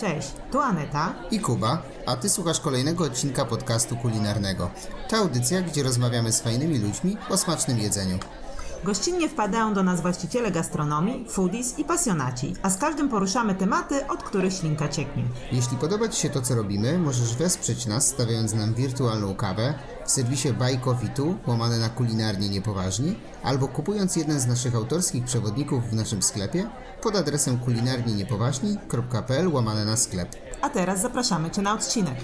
Cześć, tu Aneta i Kuba, a ty słuchasz kolejnego odcinka podcastu kulinarnego. To audycja, gdzie rozmawiamy z fajnymi ludźmi o smacznym jedzeniu. Gościnnie wpadają do nas właściciele gastronomii, foodies i pasjonaci, a z każdym poruszamy tematy, od których ślinka cieknie. Jeśli podoba Ci się to, co robimy, możesz wesprzeć nas, stawiając nam wirtualną kawę w serwisie Buy Coffee Tu, łamane na kulinarnie niepoważni, albo kupując jeden z naszych autorskich przewodników w naszym sklepie pod adresem kulinarnieniepoważni.pl łamane na sklep. A teraz zapraszamy Cię na odcinek.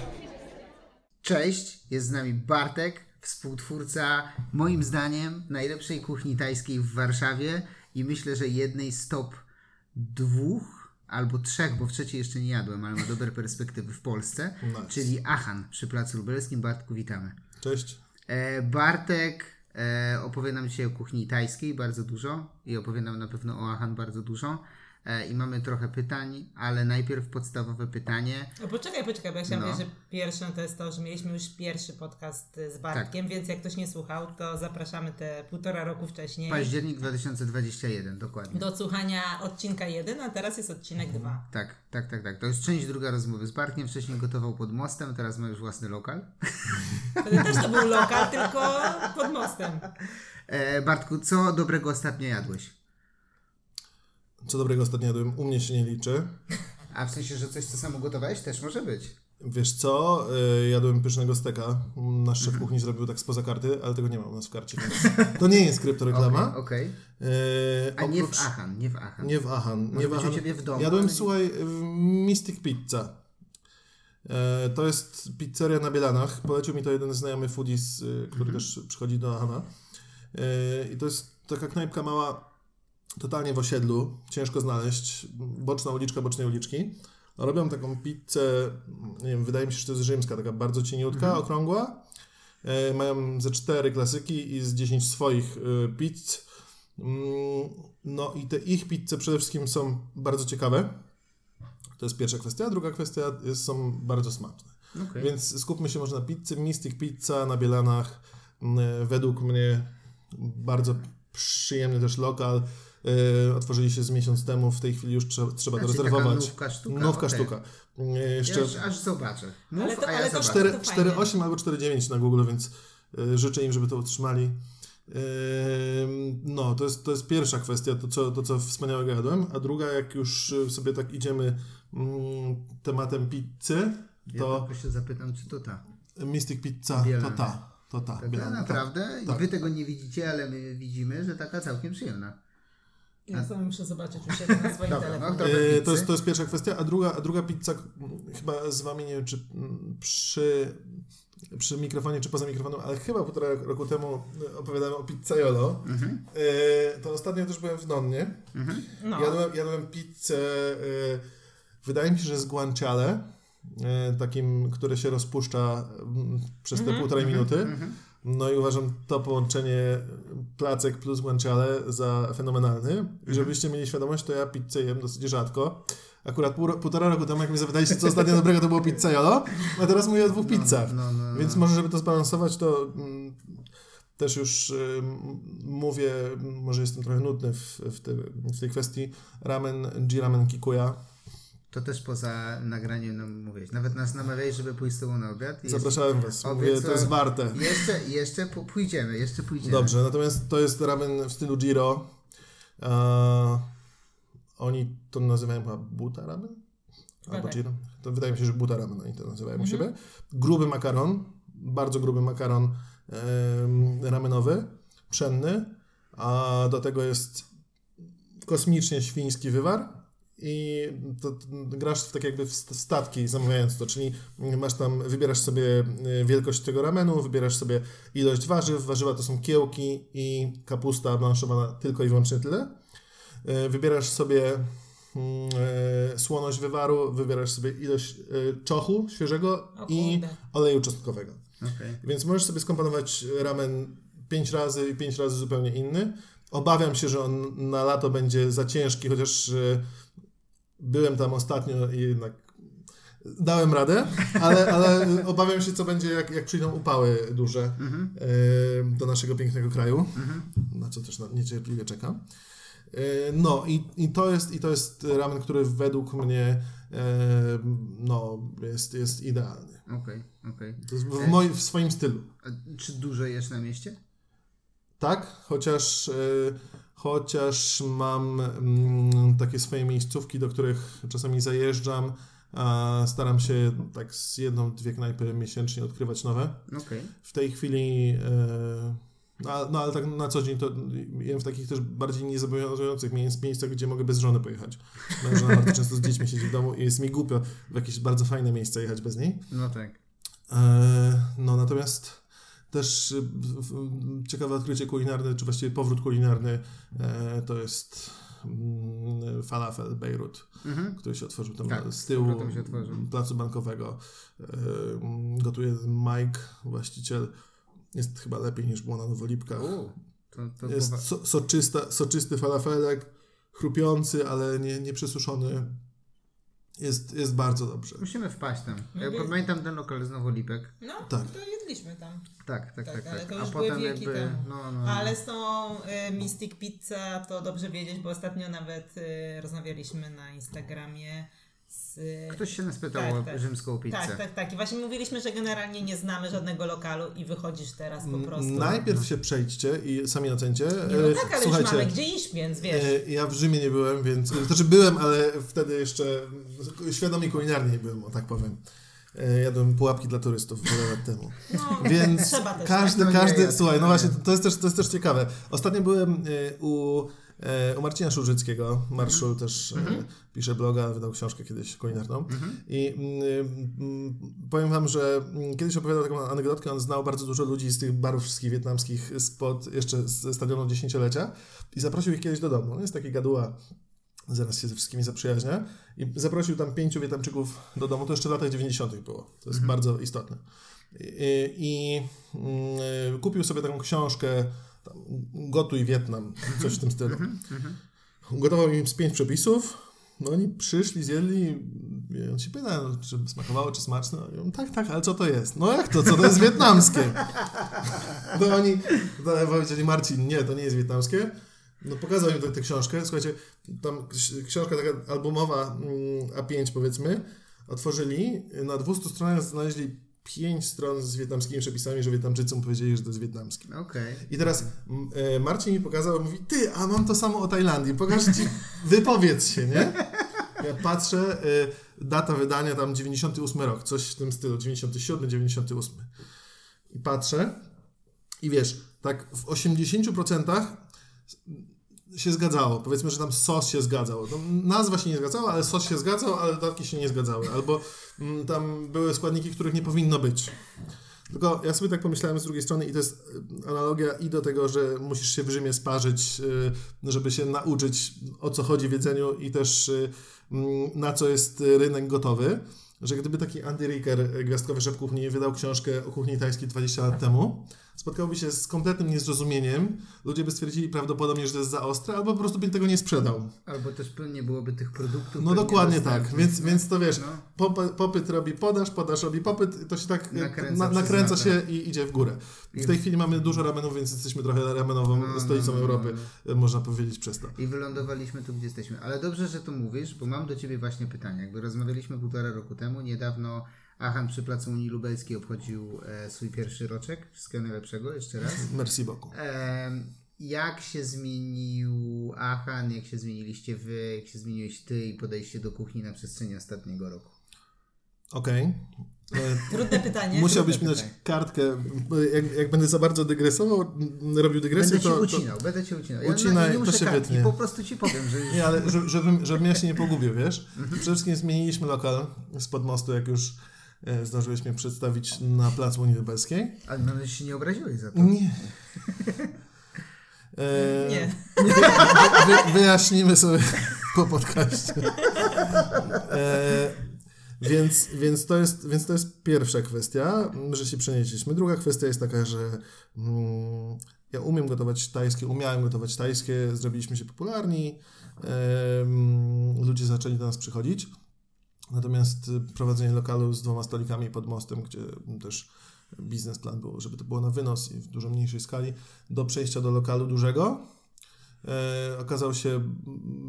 Cześć, jest z nami Bartek, współtwórca, moim zdaniem, najlepszej kuchni tajskiej w Warszawie i myślę, że jednej z top dwóch albo trzech, bo w trzeciej jeszcze nie jadłem, ale ma dobre perspektywy w Polsce, Nice. czyli Achan przy Placu Lubelskim. Bartku, witamy. Cześć. E, Bartek e, opowie nam dzisiaj o kuchni tajskiej bardzo dużo i opowie nam na pewno o Achan bardzo dużo. E, I mamy trochę pytań, ale najpierw podstawowe pytanie. No poczekaj, poczekaj, bo ja chciałam No. że pierwszym to jest to, że mieliśmy już pierwszy podcast z Bartkiem, Tak. więc jak ktoś nie słuchał, to zapraszamy te półtora roku wcześniej Październik 2021, dokładnie. do słuchania odcinka 1, a teraz jest odcinek 2. Tak, tak, tak, tak. To jest część druga rozmowy z Bartkiem. Wcześniej gotował pod mostem, teraz ma już własny lokal. Wtedy też to był lokal, tylko pod mostem. E, Bartku, co dobrego ostatnio jadłeś? Co dobrego ostatnio jadłem, u mnie się nie liczy. A w sensie, że coś, co samo gotowałeś, też może być. Wiesz co, y, jadłem pysznego steka. Nasz szef kuchni zrobił tak spoza karty, ale tego nie ma u nas w karcie, więc to nie jest kryptoreklama. Okej, okej. Y, A nie w Achan, nie w Achan. Nie w Achan. Nie w Achan. ciebie w domu, Jadłem, ale słuchaj, w Mystic Pizza. E, To jest pizzeria na Bielanach. Polecił mi to jeden znajemy foodies, y, który też przychodzi do Ahana. I to jest taka knajpka mała, totalnie w osiedlu. Ciężko znaleźć. Boczna uliczka bocznej uliczki. Robią taką pizzę, nie wiem, wydaje mi się, że to jest rzymska, taka bardzo cieniutka, okrągła. E, Mają ze cztery klasyki i z 10 swoich y, pizz. Mm, No i te ich pizze przede wszystkim są bardzo ciekawe. To jest pierwsza kwestia. Druga kwestia jest, są bardzo smaczne. Okej. Więc skupmy się może na pizzy. Mystic Pizza na Bielanach. Mm, Według mnie bardzo przyjemny też lokal. E, Otworzyli się z miesiąc temu. W tej chwili już trzeba, trzeba to Znaczy, taka rezerwować. nówka sztuka, Nówka okej. sztuka. Ja Jeszcze już aż zobaczę. Mów, Ale to- a ja to zobaczę. cztery- 4, fajnie. 4,8 albo 4,9 na Google, więc y, życzę im, żeby to utrzymali. Ym, No, to jest, to jest pierwsza kwestia, to co, to co wspaniałego jadłem. A druga, jak już y, sobie tak idziemy mm, tematem pizzy, Ja to tylko się zapytam, czy to ta. Mystic Pizza Bielany. to ta. To ta. Tak, Bielany, naprawdę? tak. I wy tego nie widzicie, ale my widzimy, że taka całkiem przyjemna. Ja sobie muszę zobaczyć u siebie na swoim Dobra, no, telefonie. pizzy. to, jest, to jest pierwsza kwestia, a druga, a druga pizza chyba z wami, nie wiem czy przy, przy mikrofonie, czy poza mikrofonem, ale chyba półtora roku temu opowiadałem o pizzaiolo. E, to ostatnio też byłem w Nonnie. No. Jadłem, jadłem pizzę, e, wydaje mi się, że z guanciale, e, takim, które się rozpuszcza mm, przez te półtorej minuty. No i uważam to połączenie placek plus guanciale za fenomenalny. I żebyście mieli świadomość, to ja pizzę jem dosyć rzadko. Akurat pół, półtora roku temu, jak mi zapytaliście, co ostatnio dobrego, to było pizzaiolo, a teraz mówię o dwóch pizzach. no, no, no. Więc może, żeby to zbalansować, to mm, też już ym, mówię, może jestem trochę nudny w, w, te, w tej kwestii. Ramen, G-Ramen Kikuya. To też poza nagraniem nam mówiłeś. Nawet nas namawiałeś, żeby pójść z tobą na obiad. I Zapraszałem Was. Mówię, to jest warte. Jeszcze, jeszcze pójdziemy, jeszcze pójdziemy. Dobrze, natomiast to jest ramen w stylu Giro. Oni to nazywają chyba buta ramen? Albo tak. Giro. To wydaje mi się, że buta ramen oni to nazywają u siebie. Gruby makaron, bardzo gruby makaron ramenowy, pszenny, a do tego jest kosmicznie świński wywar i to, to grasz w tak jakby w st- statki zamawiając to, czyli masz tam, wybierasz sobie y, wielkość tego ramenu, wybierasz sobie ilość warzyw, warzywa to są kiełki i kapusta blanszowana tylko i wyłącznie tyle. Y, Wybierasz sobie mm, y, słoność wywaru, wybierasz sobie ilość y, czochu świeżego O i kurde. oleju czosnkowego. Okej. Więc możesz sobie skomponować ramen 5 razy i 5 razy zupełnie inny. Obawiam się, że on na lato będzie za ciężki, chociaż e, byłem tam ostatnio i jednak dałem radę, ale, ale obawiam się, co będzie, jak, jak przyjdą upały duże e, do naszego pięknego kraju, na co też niecierpliwie czekam. E, No i, i, to jest, i to jest ramen, który według mnie e, no, jest, jest idealny. Okej, okej. To jest w, moim, w swoim stylu. A Czy dużo jesz na mieście? Tak, chociaż, chociaż mam mm, takie swoje miejscówki, do których czasami zajeżdżam, a staram się tak z jedną, dwie knajpy miesięcznie odkrywać nowe. Okej. W tej chwili, e, no, no ale tak na co dzień to jem w takich też bardziej niezobowiązujących miejsc, miejscach, gdzie mogę bez żony pojechać. Moja żona bardzo często z dziećmi siedzi w domu i jest mi głupio w jakieś bardzo fajne miejsce jechać bez niej. No tak. E, No natomiast też y, ciekawe odkrycie kulinarne, czy właściwie powrót kulinarny, e, to jest mm, falafel Bejrut, Mhm. który się otworzył tam Tak, z tyłu placu bankowego. E, Gotuje Mike, właściciel. Jest chyba lepiej niż było na Nowolipkach. U, to, to Jest so, soczysta, soczysty falafelek, chrupiący, ale nie, nie przesuszony. Jest, jest bardzo dobrze. Musimy wpaść tam. Ja Lubię- pamiętam ten lokal znowu Lipek. No, Tak. to jedliśmy tam. Tak, tak, tak. Tak, tak, ale to A już były potem wieki jakby. No, no, no. Ale z tą y, Mystic Pizza to dobrze wiedzieć, bo ostatnio nawet y, rozmawialiśmy na Instagramie z... Ktoś się nas pytał Tak, o tak. rzymską pizzę. Tak, tak, tak. I właśnie mówiliśmy, że generalnie nie znamy żadnego lokalu i wychodzisz teraz po prostu. Najpierw się przejdźcie i sami ocencie. Nie, no E, tak, ale już mamy gdzie iść, więc wiesz. E, Ja w Rzymie nie byłem, więc. Znaczy byłem, ale wtedy jeszcze świadomie kulinarnie nie byłem, o tak powiem. E, Jadłem pułapki dla turystów wiele lat temu. No, Więc trzeba też. każdy, tak? No nie, każdy. ja- słuchaj, no no właśnie, nie. to jest, też, to jest też ciekawe. Ostatnio byłem u, u Marcina Szurzyckiego. Marszul Mhm. też e, pisze bloga, wydał książkę kiedyś kulinarną. I mm, mm, powiem wam, że mm, kiedyś opowiadał taką anegdotkę, on znał bardzo dużo ludzi z tych barów wszystkich wietnamskich spod jeszcze ze stadionu dziesięciolecia i zaprosił ich kiedyś do domu. On jest taki gaduła zaraz się ze wszystkimi zaprzyjaźnia i zaprosił tam pięciu Wietnamczyków do domu, to jeszcze w latach 90. było, to jest bardzo istotne. I, i mm, kupił sobie taką książkę tam, Gotuj Wietnam, coś w tym stylu. Gotował im z pięć przepisów, no oni przyszli, zjedli i on się pyta, no, czy smakowało, czy smaczne. No, i on, tak, tak, ale co to jest? No jak to, co to jest wietnamskie? To oni to powiedzieli, Marcin, nie, to nie jest wietnamskie. No pokazał im tę, książkę, słuchajcie, tam ksi- książka taka albumowa mm, A5 powiedzmy, otworzyli, na 200 stronach znaleźli 5 stron z wietnamskimi przepisami, że Wietnamczycy mu powiedzieli, że to jest wietnamskie. Okej. I teraz e, Marcin mi pokazał, mówi, ty, a mam to samo o Tajlandii, pokaż ci, wypowiedz się, nie? Ja patrzę, e, data wydania tam 98 rok, coś w tym stylu, 97, 98. I patrzę i wiesz, tak w 80% się zgadzało. Powiedzmy, że tam sos się zgadzał. No, nazwa się nie zgadzała, ale sos się zgadzał, ale dodatki się nie zgadzały. Albo mm, tam były składniki, których nie powinno być. Tylko ja sobie tak pomyślałem z drugiej strony i to jest y, analogia i do tego, że musisz się w Rzymie sparzyć, y, żeby się nauczyć o co chodzi w jedzeniu i też y, mm, na co jest rynek gotowy. Że gdyby taki Andy Ricker, gwiazdkowy szef kuchni, wydał książkę o kuchni tajskiej 20 lat temu, spotkałby się z kompletnym niezrozumieniem. Ludzie by stwierdzili prawdopodobnie, że to jest za ostre, albo po prostu by tego nie sprzedał. Albo też nie byłoby tych produktów. No dokładnie tak, więc, więc to wiesz, No. popy, popyt robi podaż, podaż robi popyt, to się tak Nakręca nakręca, na, nakręca się i idzie w górę. W tej chwili mamy dużo ramenów, więc jesteśmy trochę ramenową No, no, stolicą no, no, Europy, można powiedzieć przez to. I wylądowaliśmy tu, gdzie jesteśmy. Ale dobrze, że to mówisz, bo mam do Ciebie właśnie pytanie. Jakby rozmawialiśmy półtora roku temu, niedawno Achan przy Placu Unii Lubelskiej obchodził e, swój pierwszy roczek. Wszystkiego najlepszego, jeszcze raz. Merci beaucoup. Em, jak się zmienił Achan, jak się zmieniliście Wy, jak się zmieniłeś Ty i podejście do kuchni na przestrzeni ostatniego roku? Okej. E, Trudne pytanie. Musiałbyś mi dać kartkę, jak, jak będę za bardzo dygresował, robił dygresję, Będę Cię to, to... ucinał, będę Cię ucinał. Ucinaj, nie to muszę się kartki, wytnie. po prostu Ci powiem, że już... Nie, ale żeby, żebym, żebym ja się nie pogubił, wiesz? Przede wszystkim zmieniliśmy lokal spod mostu, jak już e, zdążyłeś mnie przedstawić na placu Unii Lubelskiej. Ale mam nadzieję, że się nie obraziłeś za to. Nie. E, Nie. Wy, wy, wyjaśnimy sobie po podcaście. E, więc, więc, to jest, więc to jest pierwsza kwestia, że się przenieśliśmy. Druga kwestia jest taka, że mm, ja umiem gotować tajskie, umiałem gotować tajskie, zrobiliśmy się popularni, em, ludzie zaczęli do nas przychodzić. Natomiast y, prowadzenie lokalu z dwoma stolikami pod mostem, gdzie też biznesplan był, żeby to było na wynos i w dużo mniejszej skali, do przejścia do lokalu dużego, okazał się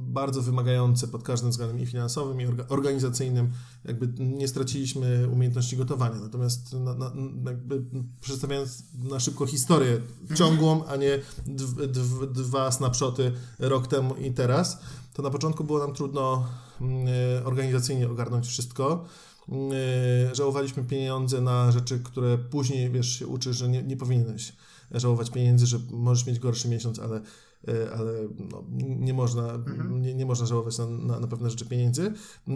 bardzo wymagający pod każdym względem i finansowym, i orga- organizacyjnym. Jakby nie straciliśmy umiejętności gotowania. Natomiast na, na, jakby przedstawiając na szybko historię ciągłą, a nie dw, dw, dwa snapshoty rok temu i teraz, to na początku było nam trudno mm, e, organizacyjnie ogarnąć wszystko. Mm, e, Żałowaliśmy pieniądze na rzeczy, które później, wiesz, się uczysz, że nie, nie powinieneś żałować pieniędzy, że możesz mieć gorszy miesiąc, ale, e, ale no, nie, można, nie, nie można żałować na, na, na pewne rzeczy pieniędzy.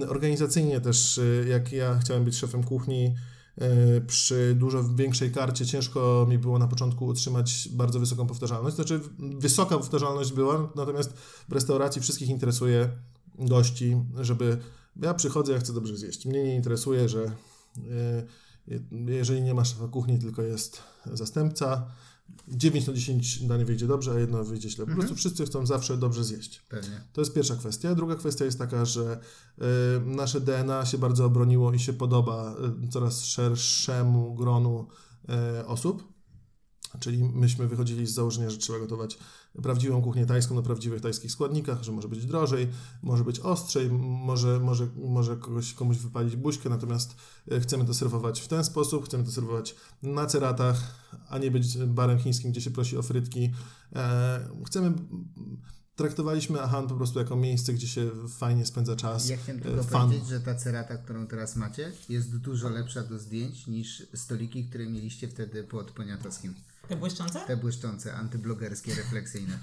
Organizacyjnie też, e, jak ja chciałem być szefem kuchni, e, przy dużo większej karcie ciężko mi było na początku utrzymać bardzo wysoką powtarzalność. Znaczy, wysoka powtarzalność była, natomiast w restauracji wszystkich interesuje gości, żeby ja przychodzę, ja chcę dobrze zjeść. Mnie nie interesuje, że e, jeżeli nie ma szefa kuchni, tylko jest zastępca, 9 na 10 danie wyjdzie dobrze, a jedno wyjdzie źle. Po prostu wszyscy chcą zawsze dobrze zjeść. Pewnie. To jest pierwsza kwestia. Druga kwestia jest taka, że y, nasze DNA się bardzo obroniło i się podoba y, coraz szerszemu gronu y, osób. Czyli myśmy wychodzili z założenia, że trzeba gotować prawdziwą kuchnię tajską na prawdziwych tajskich składnikach, że może być drożej, może być ostrzej, może, może, może kogoś, komuś wypalić buźkę, natomiast e, chcemy to serwować w ten sposób, chcemy to serwować na ceratach, a nie być barem chińskim, gdzie się prosi o frytki. E, chcemy, traktowaliśmy Ahan po prostu jako miejsce, gdzie się fajnie spędza czas. Ja chciałem e, tylko fan. powiedzieć, że ta cerata, którą teraz macie, jest dużo lepsza do zdjęć niż stoliki, które mieliście wtedy pod Poniatowskim. Te błyszczące? Te błyszczące, antyblogerskie, refleksyjne.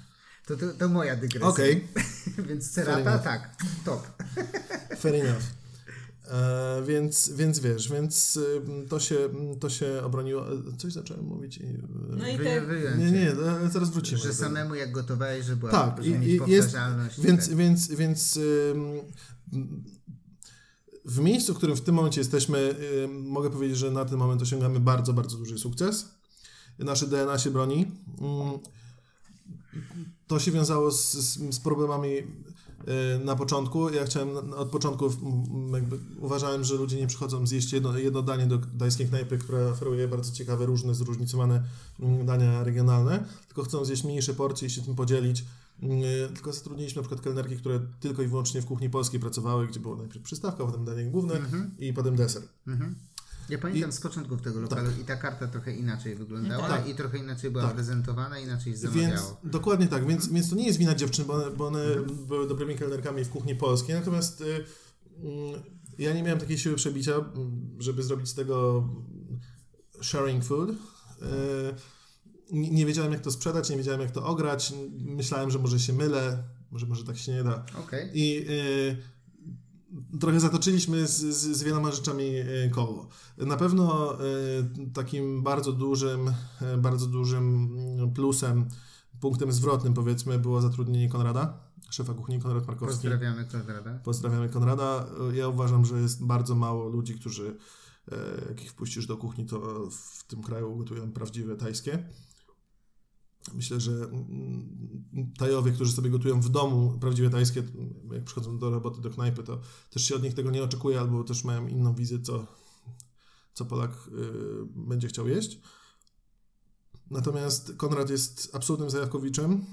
To, to, to moja dygresja. Okej. Więc Fair cerata, tak, top. Fair enough. E, więc, więc wiesz, więc y, to się, to się obroniło. E, Coś zacząłem mówić i... e, No i te... Nie, nie, e, zaraz wrócimy. Że samemu jak gotowałeś, że była Tak, i, mieć i jest, powtarzalność. i więc, tak. więc, więc w miejscu, w którym w tym momencie jesteśmy, mogę powiedzieć, że na ten moment osiągamy bardzo, bardzo duży sukces. Nasze DNA się broni. Ym, To się wiązało z, z, z problemami y, na początku. Ja chciałem od początku mm, uważałem, że ludzie nie przychodzą zjeść jedno, jedno danie do dajskiej knajpy, która oferuje bardzo ciekawe, różne, zróżnicowane mm, dania regionalne, tylko chcą zjeść mniejsze porcje i się tym podzielić. Mm, Tylko zatrudniliśmy na przykład kelnerki, które tylko i wyłącznie w kuchni polskiej pracowały, gdzie było najpierw przystawka, potem danie główne i potem deser. Mhm. Ja pamiętam z początków tego lokalu i ta karta trochę inaczej wyglądała Tak. i trochę inaczej była Tak. prezentowana, inaczej się Więc zamawiało. dokładnie tak, więc, więc to nie jest wina dziewczyn, bo one, bo one były dobrymi kelnerkami w kuchni polskiej, natomiast y, mm, ja nie miałem takiej siły przebicia, żeby zrobić z tego sharing food. Y, nie, wiedziałem jak to sprzedać, nie wiedziałem jak to ograć, myślałem, że może się mylę, może, może tak się nie da. Okej. I y, trochę zatoczyliśmy z, z, z wieloma rzeczami y, koło. Na pewno y, takim bardzo dużym, y, bardzo dużym mm, plusem, punktem zwrotnym powiedzmy było zatrudnienie Konrada, szefa kuchni Konrad Markowski. Pozdrawiamy Konrada. Pozdrawiamy Konrada. Ja uważam, że jest bardzo mało ludzi, którzy e, jak ich wpuścisz do kuchni, to w tym kraju gotują prawdziwe tajskie. Myślę, że mm, Tajowie, którzy sobie gotują w domu prawdziwe tajskie, jak przychodzą do roboty, do knajpy, to też się od nich tego nie oczekuje, albo też mają inną wizję, co, co Polak y, będzie chciał jeść. Natomiast Konrad jest absolutnym zajawkowiczem.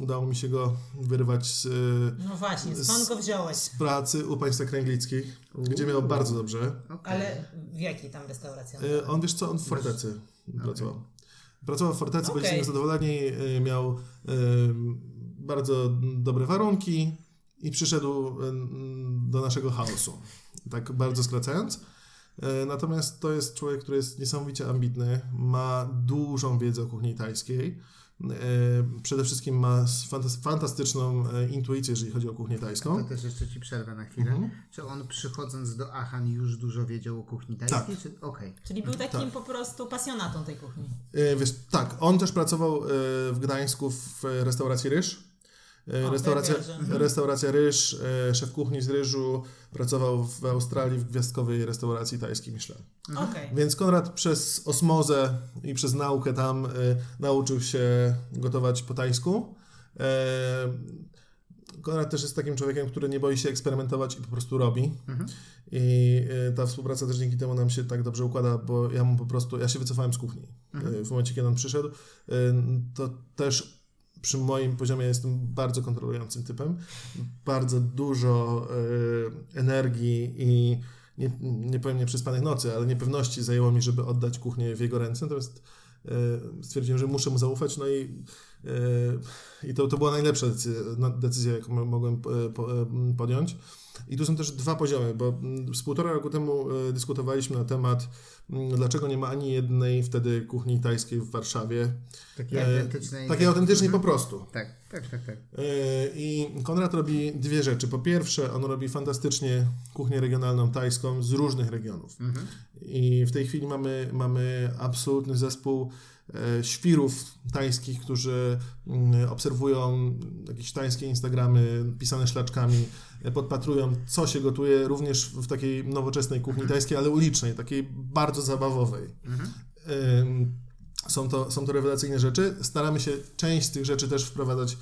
Udało mi się go wyrwać z, y, No właśnie, skąd go wziąłeś? z pracy u państwa kręglickich, gdzie miał bardzo dobrze. Okej. Ale w jakiej tam restauracji? on Y? On, wiesz co, on w Fortecy pracował. Pracował w Fortecy, Okej. byliśmy zadowoleni, y, miał y, bardzo dobre warunki i przyszedł y, do naszego chaosu. Tak bardzo skracając. Natomiast to jest człowiek, który jest niesamowicie ambitny, ma dużą wiedzę o kuchni tajskiej. Y, Przede wszystkim ma fantas- fantastyczną y, intuicję, jeżeli chodzi o kuchnię tajską. To też jeszcze Ci przerwę na chwilę. Mhm. Czy on przychodząc do Achan już dużo wiedział o kuchni tajskiej? Czy... Okej. Czyli był takim tak. po prostu pasjonatą tej kuchni. E, Wiesz, tak, on też pracował e, w Gdańsku w e, restauracji Ryż. E, Restauracja, restauracja Ryż, e, szef kuchni z Ryżu, pracował w Australii w gwiazdkowej restauracji tajskiej Michelin. Okej. Więc Konrad przez osmozę i przez naukę tam e, nauczył się gotować po tajsku. Konrad też jest takim człowiekiem, który nie boi się eksperymentować i po prostu robi. I e, ta współpraca też dzięki temu nam się tak dobrze układa, bo ja mu po prostu, ja się wycofałem z kuchni. E, W momencie, kiedy on przyszedł, to też przy moim poziomie jestem bardzo kontrolującym typem. Bardzo dużo y, energii i nie, nie powiem nieprzespanych nocy, ale niepewności zajęło mi, żeby oddać kuchnię w jego ręce. Natomiast y, stwierdziłem, że muszę mu zaufać, no i, y, i to, to była najlepsza decyzja, decyzja jaką mogłem y, y, podjąć. I tu są też dwa poziomy, bo mm, z półtora roku temu y, dyskutowaliśmy na temat, mm, dlaczego nie ma ani jednej wtedy kuchni tajskiej w Warszawie. Takiej E, autentycznej. Takiej autentycznej po prostu. Tak, tak, tak, tak. Yy, I Konrad robi dwie rzeczy. Po pierwsze, on robi fantastycznie kuchnię regionalną tajską z różnych regionów. I w tej chwili mamy, mamy absolutny zespół e, świrów tajskich, którzy mm, obserwują jakieś tajskie Instagramy pisane szlaczkami, e, podpatrują, co się gotuje również w takiej nowoczesnej kuchni tajskiej, ale ulicznej, takiej bardzo zabawowej. Ym, Są to, są to rewelacyjne rzeczy. Staramy się część z tych rzeczy też wprowadzać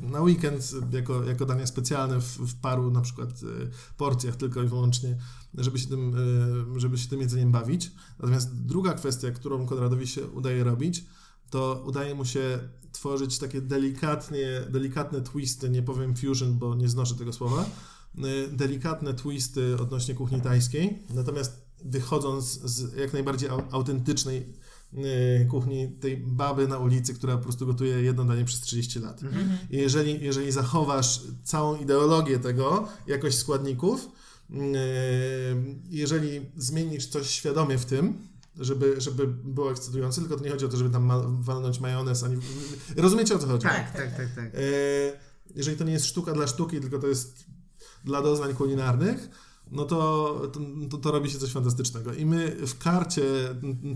na weekend jako, jako dania specjalne w, w paru na przykład y, porcjach tylko i wyłącznie, żeby się, tym, y, żeby się tym jedzeniem bawić. Natomiast druga kwestia, którą Konradowi się udaje robić, to udaje mu się tworzyć takie delikatnie, delikatne twisty, nie powiem fusion, bo nie znoszę tego słowa, y, delikatne twisty odnośnie kuchni tajskiej, natomiast wychodząc z jak najbardziej au- autentycznej y, kuchni tej baby na ulicy, która po prostu gotuje jedno danie przez 30 lat. I jeżeli, jeżeli zachowasz całą ideologię tego, jakość składników, y, jeżeli zmienisz coś świadomie w tym, żeby, żeby było ekscytujące, tylko to nie chodzi o to, żeby tam ma, walnąć majonez, ani... Rozumiecie o co chodzi? Tak, tak, tak, tak. E, jeżeli to nie jest sztuka dla sztuki, tylko to jest dla doznań kulinarnych, no to, to, to, to robi się coś fantastycznego. I my w karcie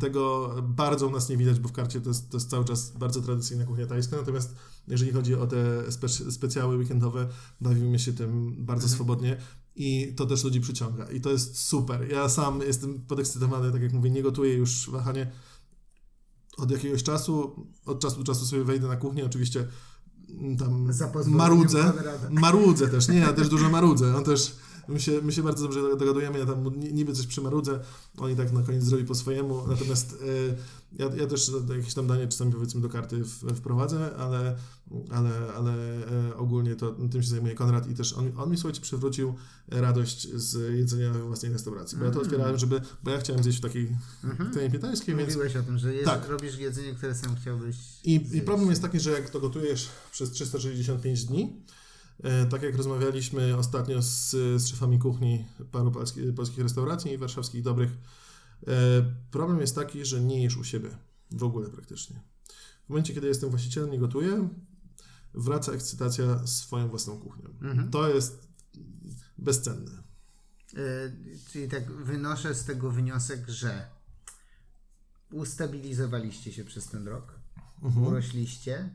tego bardzo u nas nie widać, bo w karcie to jest, to jest cały czas bardzo tradycyjna kuchnia tajska, natomiast jeżeli chodzi o te spe, specjały weekendowe, bawimy się tym bardzo swobodnie. I to też ludzi przyciąga. I to jest super. Ja sam jestem podekscytowany, tak jak mówię, nie gotuję już wahanie od jakiegoś czasu, od czasu do czasu sobie wejdę na kuchnię, oczywiście mm, tam marudzę, marudzę też, nie, ja też dużo marudzę, on też, my się, my się bardzo dobrze dogadujemy, ja tam niby coś przymarudzę, on i tak na koniec zrobi po swojemu, natomiast y, ja, ja też jakieś tam danie czasami powiedzmy do karty w, wprowadzę, ale, ale, ale y, ogólnie to tym się zajmuje Konrad i też on, on mi, słuchajcie, przywrócił radość z jedzenia we własnej restauracji, bo ja to Mm. otwierałem, żeby, bo ja chciałem zjeść w takiej Mhm. knajpie tajskiej, więc Mówiłeś o tym, że jest, Tak. robisz jedzenie, które sam chciałbyś i, I problem jest taki, że jak to gotujesz przez 365 dni, e, tak jak rozmawialiśmy ostatnio z, z szefami kuchni paru polski, polskich restauracji warszawskich dobrych, e, problem jest taki, że nie jesz u siebie w ogóle praktycznie. W momencie, kiedy jestem właścicielem i gotuję, wraca ekscytacja swoją własną kuchnią. Mhm. To jest bezcenne. E, Czyli tak wynoszę z tego wniosek, że ustabilizowaliście się przez ten rok, Mhm. urośliście,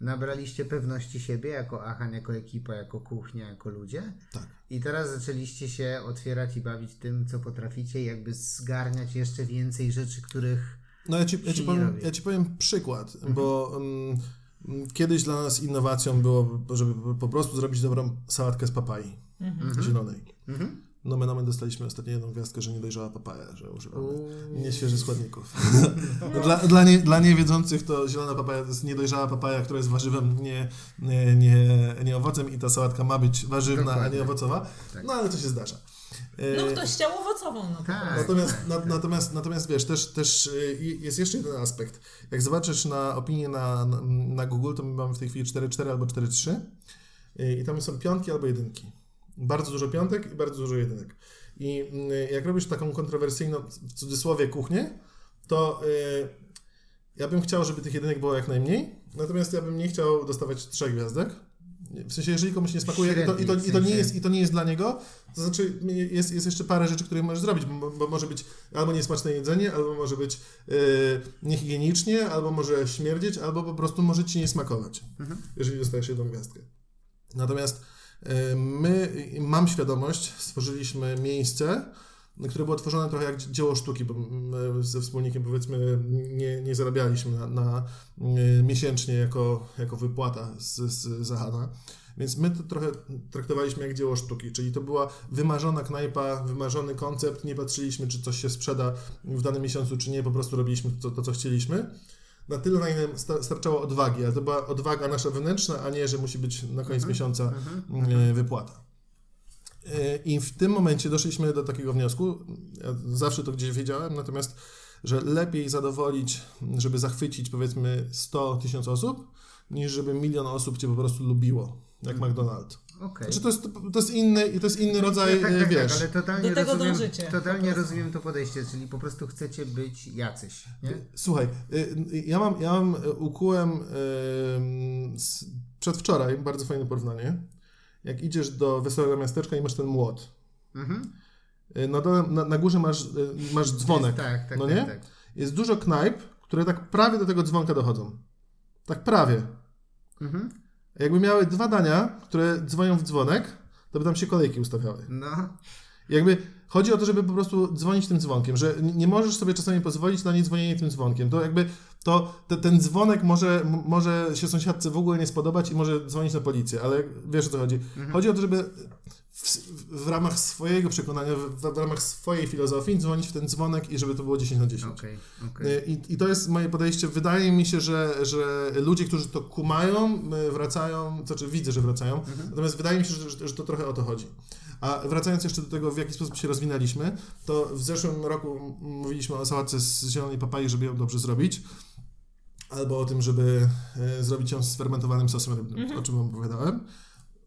nabraliście pewności siebie jako Achan, jako ekipa, jako kuchnia, jako ludzie Tak. i teraz zaczęliście się otwierać i bawić tym, co potraficie, jakby zgarniać jeszcze więcej rzeczy, których No ja ci, ja ci, powiem, ja ci powiem przykład, bo mm, mm, kiedyś dla nas innowacją było, żeby po prostu zrobić dobrą sałatkę z papai zielonej. Mhm. No my, no my dostaliśmy ostatnio jedną gwiazdkę, że nie dojrzała papaja, że używamy nieświeżych składników. dla, dla, nie, dla niewiedzących to zielona papaja to jest niedojrzała papaja, która jest warzywem, nie, nie, nie, nie owocem i ta sałatka ma być warzywna, a Dokładnie. nie owocowa. Tak. No ale to się zdarza. No E, ktoś chciał owocową, no Tak. Natomiast, tak, na, tak. natomiast, natomiast wiesz, też, też y, jest jeszcze jeden aspekt. Jak zobaczysz na opinię na, na, na Google, to my mamy w tej chwili 4.4 albo 4.3 y, i tam są piątki albo jedynki. Bardzo dużo piątek i bardzo dużo jedynek. I y, jak robisz taką kontrowersyjną, w cudzysłowie, kuchnię, to y, ja bym chciał, żeby tych jedynek było jak najmniej, natomiast ja bym nie chciał dostawać trzech gwiazdek. W sensie, jeżeli komuś nie smakuje i to, i to, i to, nie, jest, i to nie jest dla niego, to znaczy jest, jest jeszcze parę rzeczy, które możesz zrobić, bo, bo może być albo niesmaczne jedzenie, albo może być yy, niehigienicznie, albo może śmierdzieć, albo po prostu może ci nie smakować, jeżeli dostajesz jedną gwiazdkę. Natomiast my, mam świadomość, stworzyliśmy miejsce, które było tworzone trochę jak dzieło sztuki, bo ze wspólnikiem powiedzmy nie, nie zarabialiśmy na, na miesięcznie jako, jako wypłata z, z Zahana. Więc my to trochę traktowaliśmy jak dzieło sztuki, czyli to była wymarzona knajpa, wymarzony koncept, nie patrzyliśmy, czy coś się sprzeda w danym miesiącu, czy nie, po prostu robiliśmy to, to co chcieliśmy. Na tyle, na ile sta- starczało odwagi, ale to była odwaga nasza wewnętrzna, a nie, że musi być na koniec miesiąca e, wypłata. E, I w tym momencie doszliśmy do takiego wniosku, ja zawsze to gdzieś wiedziałem, natomiast, że lepiej zadowolić, żeby zachwycić powiedzmy 100 tysięcy osób, niż żeby milion osób Cię po prostu lubiło, jak McDonald's. Okej. Znaczy to jest, to jest inny, i to jest inny rodzaj, tak, e, tak, wiesz... tak, ale totalnie Do tego rozumiem, dążycie, Totalnie rozumiem to podejście, czyli po prostu chcecie być jacyś, nie? Słuchaj, y, y, ja mam, ja mam y, ukułem y, s- przedwczoraj bardzo fajne porównanie. Jak idziesz do wesołego miasteczka i masz ten młot. Mhm. Y, Na, dole, na, na górze masz, y, masz dzwonek. Tak, tak, no tak, nie? tak. Jest dużo knajp, które tak prawie do tego dzwonka dochodzą. Tak prawie. Mhm. Jakby miały dwa dania, które dzwonią w dzwonek, to by tam się kolejki ustawiały. No, Jakby chodzi o to, żeby po prostu dzwonić tym dzwonkiem, że nie możesz sobie czasami pozwolić na niedzwonienie tym dzwonkiem. To jakby to, te, ten dzwonek może, może się sąsiadce w ogóle nie spodobać i może dzwonić na policję, ale wiesz o co chodzi. Chodzi o to, żeby w, w ramach swojego przekonania, w, w ramach swojej filozofii dzwonić w ten dzwonek i żeby to było 10 na 10. okej, okej. I, I to jest moje podejście. Wydaje mi się, że, że ludzie, którzy to kumają, y, wracają, to znaczy widzę, że wracają, natomiast wydaje mi się, że, że, że to trochę o to chodzi. A wracając jeszcze do tego, w jaki sposób się rozwinęliśmy, to w zeszłym roku mówiliśmy o sałatce z zielonej papai, żeby ją dobrze zrobić, albo o tym, żeby e, zrobić ją z fermentowanym sosem rybnym, o czym wam opowiadałem.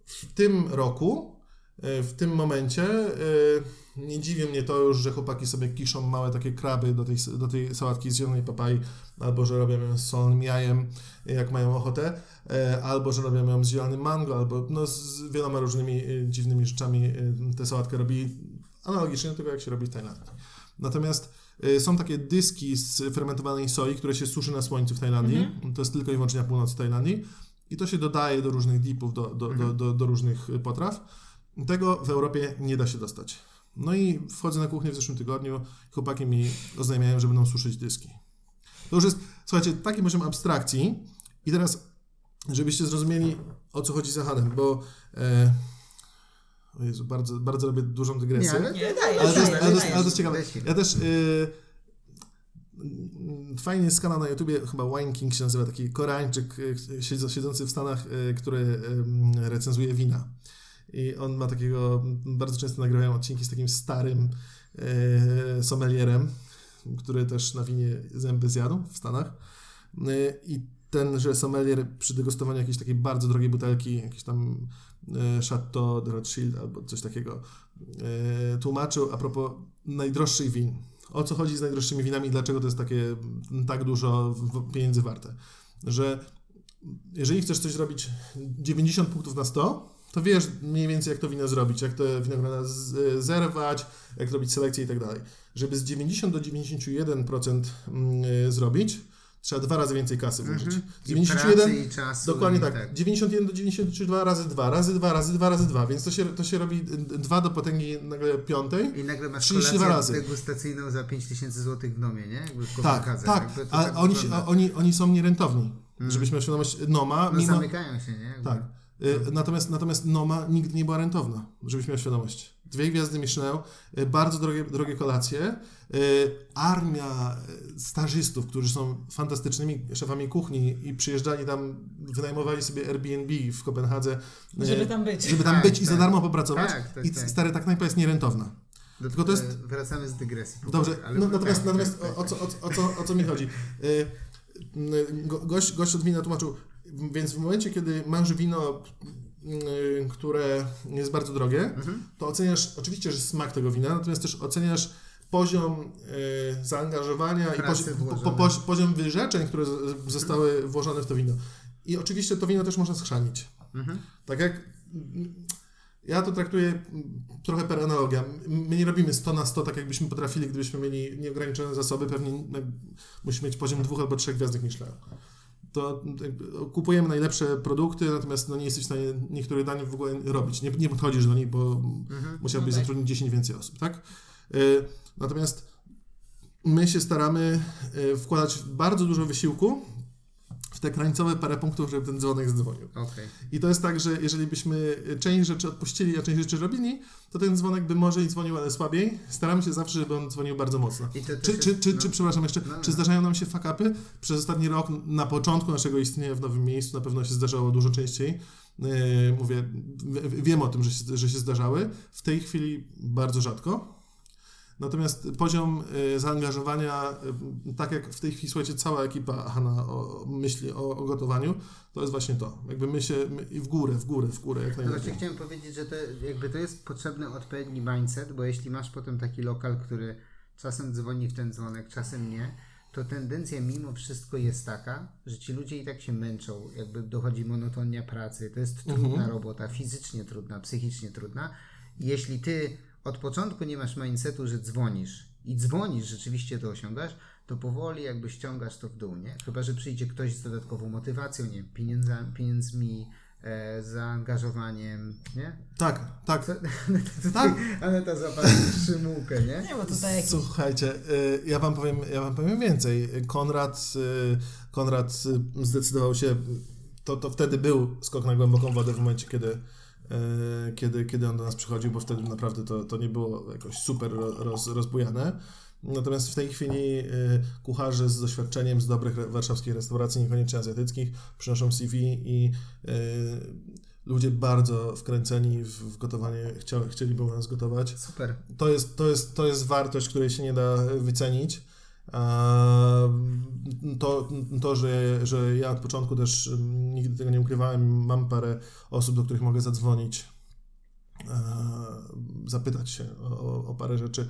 W tym roku, e, w tym momencie, e, nie dziwi mnie to już, że chłopaki sobie kiszą małe takie kraby do tej, do tej sałatki z zielonej papai, albo że robią ją z solonym jajem, jak mają ochotę, albo że robią ją z zielonym mango, albo no, z wieloma różnymi dziwnymi rzeczami tę sałatkę robi analogicznie do tego, jak się robi w Tajlandii. Natomiast są takie dyski z fermentowanej soi, które się suszy na słońcu w Tajlandii. To jest tylko i wyłącznie na północy Tajlandii. I to się dodaje do różnych dipów, do, do, do, do, do różnych y, potraw. Tego w Europie nie da się dostać. No i wchodzę na kuchnię w zeszłym tygodniu, chłopaki mi oznajmiają, że będą suszyć dyski. To już jest, słuchajcie, taki poziom abstrakcji. I teraz, żebyście zrozumieli, o co chodzi za Hanem, bo... E, o Jezu, bardzo, bardzo robię dużą dygresję. Nie, ale Nie, daję, Ale to jest, ale to jest, ale to jest ciekawe. Ja też. Y, mm, fajny jest kanał na YouTubie, chyba Wine King się nazywa, taki Koreańczyk y, siedzący w Stanach, y, który ym, recenzuje wina. I on ma takiego, bardzo często nagrywają odcinki z takim starym y, sommelierem, który też na winie zęby zjadł w Stanach. Y, I tenże sommelier przy degustowaniu jakiejś takiej bardzo drogiej butelki, jakiejś tam y, Chateau de Rothschild albo coś takiego, y, tłumaczył a propos najdroższych win. O co chodzi z najdroższymi winami i dlaczego to jest takie tak dużo pieniędzy warte. Że jeżeli chcesz coś robić 90 punktów na 100, to wiesz mniej więcej jak to wino zrobić, jak te winogrona z- zerwać, jak robić selekcję i tak dalej. Żeby z 90 do 91% mm, zrobić, trzeba dwa razy więcej kasy włożyć. Mhm. Z I 91 pracy, i czasu, Dokładnie i tak. 91 do 92 razy 2, razy 2, razy 2, razy 2, więc to się, to się robi 2 do potęgi nagle piątej. I nagle masz 32 kolację razy. degustacyjną za 5000 zł w domie, nie? Jakby Tak, Kopenhadze. tak, Jakby a tak oni, a oni, oni są nierentowni. Żebyś miał świadomość, Noma, no, mimo... zamykają się, nie? Jakby. Tak. Y, Natomiast, natomiast Noma nigdy nie była rentowna, żebyś miał świadomość. Dwie gwiazdy Michelin, y, bardzo drogie, drogie kolacje, y, armia y, stażystów, którzy są fantastycznymi szefami kuchni i przyjeżdżali tam, wynajmowali sobie Airbnb w Kopenhadze, Żeby tam być. żeby tam Tak, być i za tak. darmo popracować. Tak, tak, I tak. stary, tak knajpa jest nierentowna. Do, Tylko to jest- e, Wracamy z dygresji. Dobrze, ale no, natomiast, tak, natomiast tak, o, o, co, o, o, co, o co mi chodzi? Go- Gość, gość od wina tłumaczył, więc w momencie, kiedy masz wino, które jest bardzo drogie, Mhm. to oceniasz oczywiście, że smak tego wina, natomiast też oceniasz poziom y, zaangażowania i Pracy pozi- po, po, poziom wyrzeczeń, które z- zostały włożone w to wino. I oczywiście to wino też można schrzanić. Mhm. Tak jak ja to traktuję trochę per analogia. My nie robimy 100 na 100, tak jakbyśmy potrafili, gdybyśmy mieli nieograniczone zasoby, pewnie musimy mieć poziom dwóch albo trzech gwiazdek Michelin. To jakby kupujemy najlepsze produkty, natomiast no, nie jesteś w stanie niektórych dań w ogóle robić. Nie, nie podchodzisz do nich, bo musiałbyś No tak. zatrudnić 10 więcej osób, tak? Y, Natomiast my się staramy y, wkładać bardzo dużo wysiłku w te krańcowe parę punktów, żeby ten dzwonek zdzwonił. Okej. I to jest tak, że jeżeli byśmy część rzeczy odpuścili, a część rzeczy robili, to ten dzwonek by może i dzwonił, ale słabiej. Staramy się zawsze, żeby on dzwonił bardzo mocno. Czy, jest- czy, czy, no. czy, przepraszam jeszcze, No, no. czy zdarzają nam się fuck-upy? Przez ostatni rok, na początku naszego istnienia w nowym miejscu, na pewno się zdarzało dużo częściej. Yy, mówię, wiem o tym, że się, że się zdarzały. W tej chwili bardzo rzadko. Natomiast poziom y, zaangażowania, y, tak jak w tej chwili, słuchajcie, cała ekipa Hanna myśli o, o gotowaniu, to jest właśnie to. Jakby my się my, i w górę, w górę, w górę, jak najlepiej. właśnie chciałem powiedzieć, że to, jakby to jest potrzebny odpowiedni mindset, bo jeśli masz potem taki lokal, który czasem dzwoni w ten dzwonek, czasem nie, to tendencja mimo wszystko jest taka, że ci ludzie i tak się męczą, jakby dochodzi monotonia pracy, to jest trudna robota, fizycznie trudna, psychicznie trudna. Jeśli ty od początku nie masz mindsetu, że dzwonisz i dzwonisz, rzeczywiście to osiągasz, to powoli jakby ściągasz to w dół, nie? Chyba, że przyjdzie ktoś z dodatkową motywacją, nie wiem, pieniędza, pieniędzmi, e, zaangażowaniem, nie? Tak, tak. To, to, Tak. Aneta zapali przymułkę, nie? Nie, bo tutaj jakiś... Słuchajcie, y, ja wam powiem, ja wam powiem więcej. Konrad, y, Konrad y, zdecydował się, to, to wtedy był skok na głęboką wodę w momencie, kiedy, kiedy, kiedy on do nas przychodził, bo wtedy naprawdę to, to nie było jakoś super ro- roz, rozbujane. Natomiast w tej chwili y, kucharze z doświadczeniem z dobrych warszawskich restauracji, niekoniecznie azjatyckich, przynoszą CV i y, ludzie bardzo wkręceni w, gotowanie chcieliby u nas gotować Super. to jest, to, jest, to jest wartość, której się nie da wycenić. A, To, to że, że ja od początku też mm, nigdy tego nie ukrywałem, mam parę osób, do których mogę zadzwonić, e, zapytać się o, o- parę rzeczy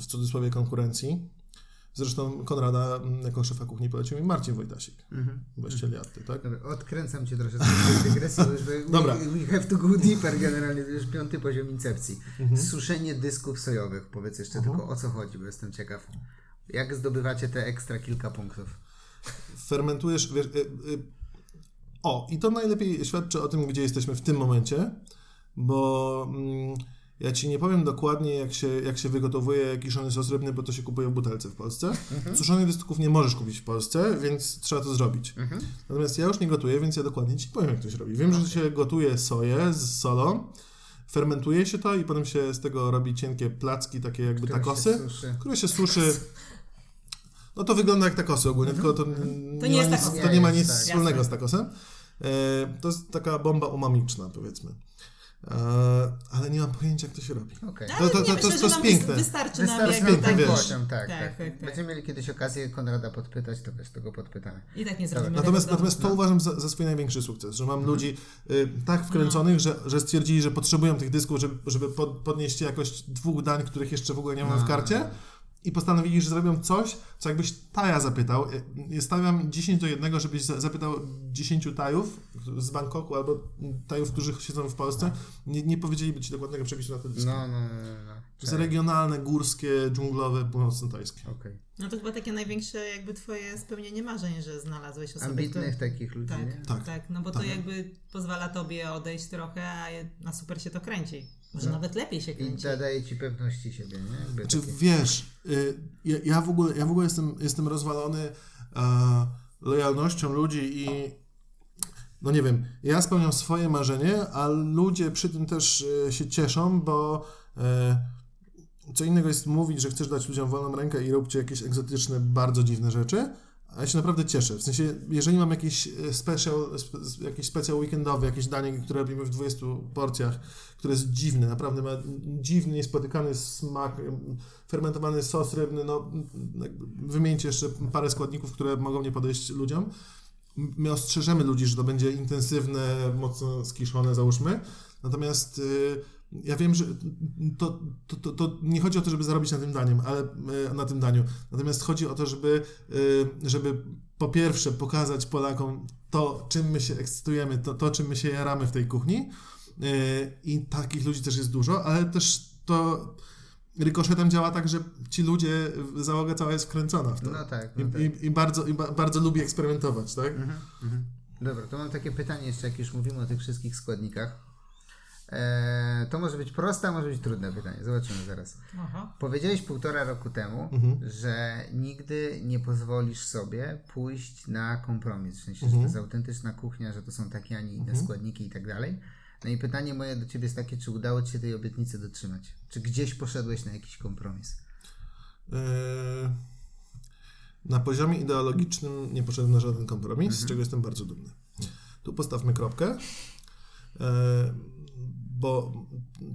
w cudzysłowie konkurencji. Zresztą Konrada mm, jako szefa kuchni polecił mi Marcin Wojtasik, Mhm. właściciel Jatty, tak? Dobra, odkręcam cię troszeczkę z dygresji, bo Dobra. We, we have to go deeper generalnie, to już piąty poziom incepcji. Mhm. Suszenie dysków sojowych, powiedz jeszcze tylko o co chodzi, bo jestem ciekaw. Jak zdobywacie te ekstra kilka punktów? fermentujesz. Wiesz, y, y, o, i to najlepiej świadczy o tym, gdzie jesteśmy w tym momencie, bo mm, ja ci nie powiem dokładnie, jak się, jak się wygotowuje kiszony sos rybny, bo to się kupuje w butelce w Polsce. Suszonych dystków nie możesz kupić w Polsce, więc trzeba to zrobić. Natomiast ja już nie gotuję, więc ja dokładnie ci powiem, jak to się robi. Wiem, że się gotuje soję z solą. Fermentuje się to i potem się z tego robi cienkie placki, takie jakby Które się takosy, suszy. które się suszy. No to wygląda jak takosy ogólnie, tylko to, nie, nie jest ma nic, to nie ma nic tak. wspólnego Jasne. z takosem. E, to jest taka bomba umamiczna, powiedzmy. E, ale nie mam pojęcia, jak to się robi. Okej. To- to- to- to że jest piękne. Wystarczy Wystarczy nam piękne, ten wiesz. tak, Tak, tak. tak, tak. Będziemy mieli kiedyś okazję Konrada podpytać, to wiesz, tego podpytamy. I tak nie zrobimy Natomiast, natomiast to uważam za, za swój największy sukces, że Mhm. mam ludzi y, tak wkręconych, że, że stwierdzili, że potrzebują tych dysków, żeby, żeby pod, podnieść jakość dwóch dań, których jeszcze w ogóle nie mamy w No. karcie. I postanowili, że zrobią coś, co jakbyś Taja zapytał. Stawiam 10 do 1, żebyś za- zapytał 10 Tajów z Bangkoku albo Tajów, którzy siedzą w Polsce. Nie, nie powiedzieliby ci dokładnego przepisu na te dyski. No, no, no, no. no. To jest regionalne, górskie, dżunglowe, północno-tajskie. Okej. No to chyba takie największe jakby twoje spełnienie marzeń, że znalazłeś osobę, Ambitnych która... takich ludzi, Tak, nie? tak, Tak. no bo to Tak. jakby pozwala tobie odejść trochę, a na super się to kręci. Może No. nawet lepiej się I kręci. daje ci pewności siebie, nie? Jakby Znaczy, takie- wiesz, y, ja, ja w ogóle, ja w ogóle jestem, jestem rozwalony e, lojalnością ludzi i no nie wiem, ja spełniam swoje marzenie, a ludzie przy tym też e, się cieszą, bo e, co innego jest mówić, że chcesz dać ludziom wolną rękę i róbcie jakieś egzotyczne, bardzo dziwne rzeczy, a ja się naprawdę cieszę. W sensie, jeżeli mam jakiś e, special, spe, jakiś specjal weekendowy, jakieś danie, które robimy w 20 porcjach, które jest dziwne, naprawdę ma dziwny, niespotykany smak, fermentowany sos rybny, no wymieńcie jeszcze parę składników, które mogą nie podejść ludziom. My ostrzeżemy ludzi, że to będzie intensywne, mocno skiszone, załóżmy. Natomiast y, ja wiem, że to, to, to, to nie chodzi o to, żeby zarobić na tym daniem, ale y, na tym daniu. Natomiast chodzi o to, żeby, y, żeby po pierwsze pokazać Polakom to, czym my się ekscytujemy, to, to czym my się jaramy w tej kuchni. Y, I takich ludzi też jest dużo, ale też to rykoszetem działa tak, że ci ludzie, załoga cała jest wkręcona w to. No tak, I, no tak. i, i, bardzo, i ba, bardzo lubi eksperymentować, tak? Mhm, mhm. Dobra, to mam takie pytanie jeszcze, jak już mówimy o tych wszystkich składnikach. E, to może być proste, a może być trudne pytanie. Zobaczymy zaraz. Aha. Powiedziałeś półtora roku temu, Mhm. że nigdy nie pozwolisz sobie pójść na kompromis. W sensie, że Mhm. to jest autentyczna kuchnia, że to są takie, a nie inne składniki i tak dalej. No i pytanie moje do ciebie jest takie, czy udało ci się tej obietnicy dotrzymać? Czy gdzieś poszedłeś na jakiś kompromis? Yy, Na poziomie ideologicznym nie poszedłem na żaden kompromis, z czego jestem bardzo dumny. Tu postawmy kropkę, yy, bo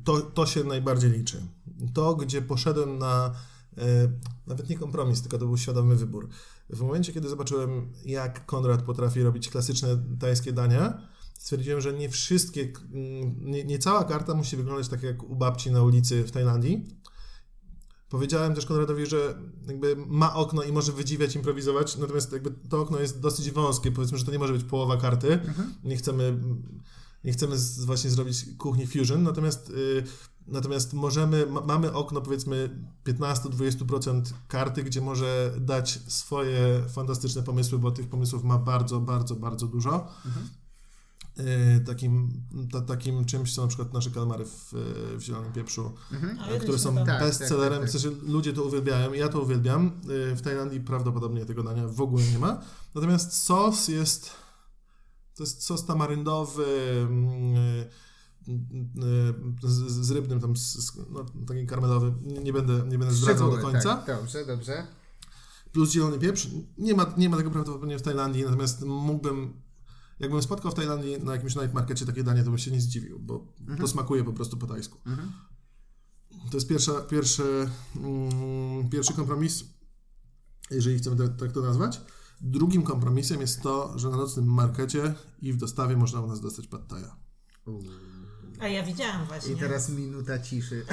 to, to się najbardziej liczy. To, gdzie poszedłem na yy, nawet nie kompromis, tylko to był świadomy wybór. W momencie, kiedy zobaczyłem, jak Konrad potrafi robić klasyczne tajskie dania, stwierdziłem, że nie wszystkie, mm, nie, nie cała karta musi wyglądać tak jak u babci na ulicy w Tajlandii, Powiedziałem też Konradowi, że jakby ma okno i może wydziwiać, improwizować, natomiast jakby to okno jest dosyć wąskie, powiedzmy, że to nie może być połowa karty. Nie chcemy, nie chcemy z, właśnie zrobić kuchni fusion, natomiast, y, natomiast możemy, ma, mamy okno powiedzmy 15-20% karty, gdzie może dać swoje fantastyczne pomysły, bo tych pomysłów ma bardzo, bardzo, bardzo dużo. Y, Takim, ta, takim czymś są na przykład nasze kalmary w, w zielonym pieprzu, Ale które są tam. Tak, bestsellerem, tak, tak, w sensie ludzie to uwielbiają, ja to uwielbiam. Y, W Tajlandii prawdopodobnie tego dania w ogóle nie ma. Natomiast sos jest, to jest sos tamaryndowy, mm, y, y, z, z rybnym, tam, z, no, taki karmelowy, nie będę, nie będę zdradzał do końca. Tak, dobrze, dobrze. Plus zielony pieprz. Nie ma, nie ma tego prawdopodobnie w Tajlandii, natomiast mógłbym, jakbym spotkał w Tajlandii na jakimś night markecie takie danie, to bym się nie zdziwił, bo to smakuje po prostu po tajsku. To jest pierwsza, pierwszy, mm, pierwszy kompromis, jeżeli chcemy tak, tak to nazwać. Drugim kompromisem jest to, że na nocnym markecie i w dostawie można u nas dostać pad thai'a. A ja widziałam właśnie. I teraz minuta ciszy.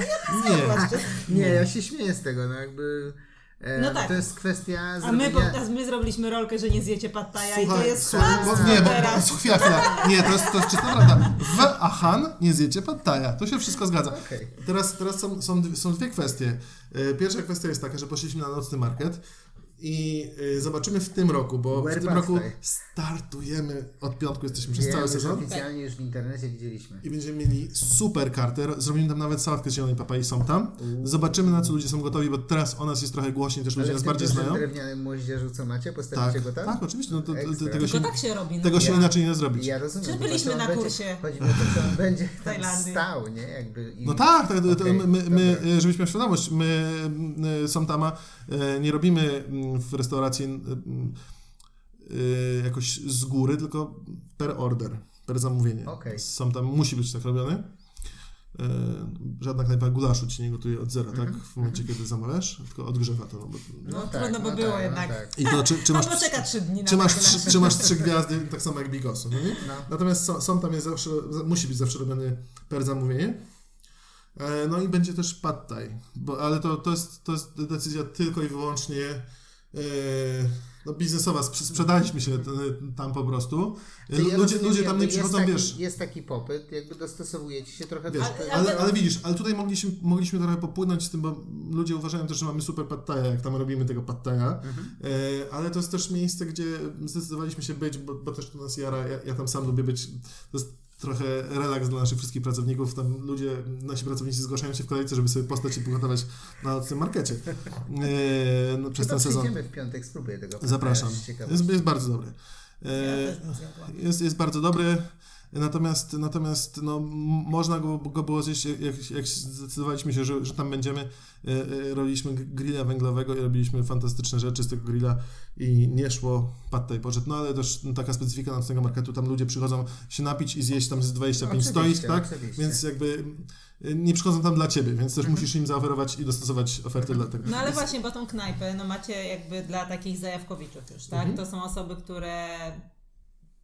Nie, Nie, ja się śmieję z tego, no jakby... E, No tak. To jest kwestia A my, zrobienia... po, a my zrobiliśmy rolkę, że nie zjecie pattaja i to jest słuchaj, bo, kłamstwo nie, bo, teraz. chwila, chwila. Nie, to jest, to jest czysta prawda. W Ahan nie zjecie pad thai'a. To się wszystko zgadza. Okej. Teraz, teraz są, są, dwie- są dwie kwestie. E, Pierwsza kwestia jest taka, że poszliśmy na nocny market i e, zobaczymy w tym roku, bo Where w tym roku thai? startujemy od piątku, jesteśmy przez cały sezon. oficjalnie już w internecie widzieliśmy. I będziemy mieli super kartę. Zrobimy tam nawet sałatkę z zielonej papai są tam. Zobaczymy na co ludzie są gotowi, bo teraz o nas jest trochę głośniej, też ludzie Ale nas bardziej znają. drewnianym moździerzu, co macie, Tak, postawicie go tam? tak, oczywiście. No to, to, tego się, Tylko tak się robi. No. tego się Ja- inaczej nie zrobić. Ja rozumiem. Czy byliśmy na będzie- kursie Chodzi o to, że on będzie stał, nie? Jakby i... No tak, tak Okej, my, my, my, dobra. e, żebyś miał świadomość, my e, Somtama e, nie robimy mm, w restauracji mm, e, jakoś z góry, tylko per order, per zamówienie. Okej. Somtam musi być tak robiony. E, Żadna knajpa gulaszu ci nie gotuje od zera, tak? W momencie, kiedy zamawiasz, tylko odgrzewa to. No, bo, No, tak, trudno by no było tak, jednak. No tak. I to czy, czy masz... Albo czeka trzy dni Czy masz, trzy, czy masz trzy gwiazdy, tak samo jak Bigosu, no nie? No. Natomiast są, są tam jest zawsze, musi być zawsze robiony per zamówienie. E, No i będzie też pad thai, bo, ale to, to, jest, to jest decyzja tylko i wyłącznie no, biznesowa. Sprze- Sprzedaliśmy się t- tam po prostu. E, ja Ludzie, ludzie tam nie przychodzą, jest wiesz, taki, Jest taki popyt, jakby dostosowujecie się trochę wiesz do... Ale- ale, widzisz, ale tutaj mogliśmy, mogliśmy trochę popłynąć z tym, bo ludzie uważają też, że mamy super thai, jak tam robimy tego pad thai'a. E, ale to jest też miejsce, gdzie zdecydowaliśmy się być, bo, bo też to nas jara, ja, ja tam sam lubię być. To jest trochę relaks dla naszych wszystkich pracowników. Tam ludzie, nasi pracownicy zgłaszają się w kolejce, żeby sobie postać i pogotować na nocnym markecie e, no, przez Chyba ten sezon. w piątek, spróbuję tego. Zapraszam. ciekawości. Jest, jest bardzo dobry. E, jest, jest bardzo dobry. Natomiast, natomiast no, można go, go było zjeść, jak, jak zdecydowaliśmy się, że, że tam będziemy. E, e, robiliśmy grilla węglowego i robiliśmy fantastyczne rzeczy z tego grilla i nie szło pad thai poszedł. No ale też no, taka specyfika nocnego marketu, tam ludzie przychodzą się napić i zjeść tam z 25 Oczywiście, stoisk, tak? oczywiście. Więc jakby e, nie przychodzą tam dla ciebie, więc też musisz im zaoferować i dostosować ofertę dla tego. No ale właśnie, bo tą knajpę no macie jakby dla takich zajawkowiczów już, tak? Mhm. To są osoby, które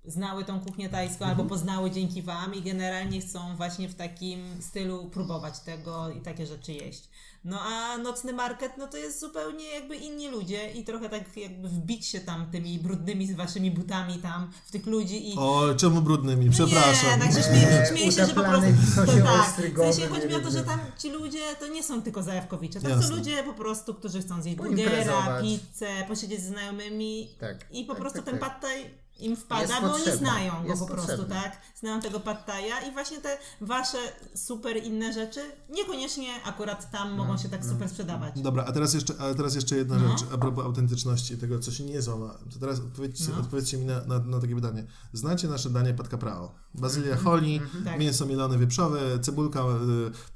znały tą kuchnię tajską Mhm. albo poznały dzięki Wam i generalnie chcą właśnie w takim stylu próbować tego i takie rzeczy jeść. No a nocny market, no to jest zupełnie jakby inni ludzie i trochę tak jakby wbić się tam tymi brudnymi z Waszymi butami tam w tych ludzi i O, czemu brudnymi? Przepraszam. nie, także śmieję, Eee, śmieję się, że po prostu... sosie tak, w sensie chodzi mi o to, że nie tam ci ludzie to nie są tylko zajawkowicze, to Jasne. są ludzie po prostu, którzy chcą zjeść burgera, pizzę, posiedzieć ze znajomymi Tak, i po tak, prostu tak, ten tak. pad thai im wpada, bo oni potrzebny. znają go po prostu, potrzebny. tak? Znają tego pattaja i właśnie te wasze super inne rzeczy niekoniecznie akurat tam No, mogą się tak super sprzedawać. Dobra, a teraz jeszcze, a teraz jeszcze jedna No. rzecz a propos autentyczności, tego co się nie złama. To teraz odpowiedzcie, No. odpowiedzcie mi na, na, na takie pytanie. Znacie nasze danie pad caprao? Bazylia Mhm. holi, Tak. mięso mielone wieprzowe, cebulka, y,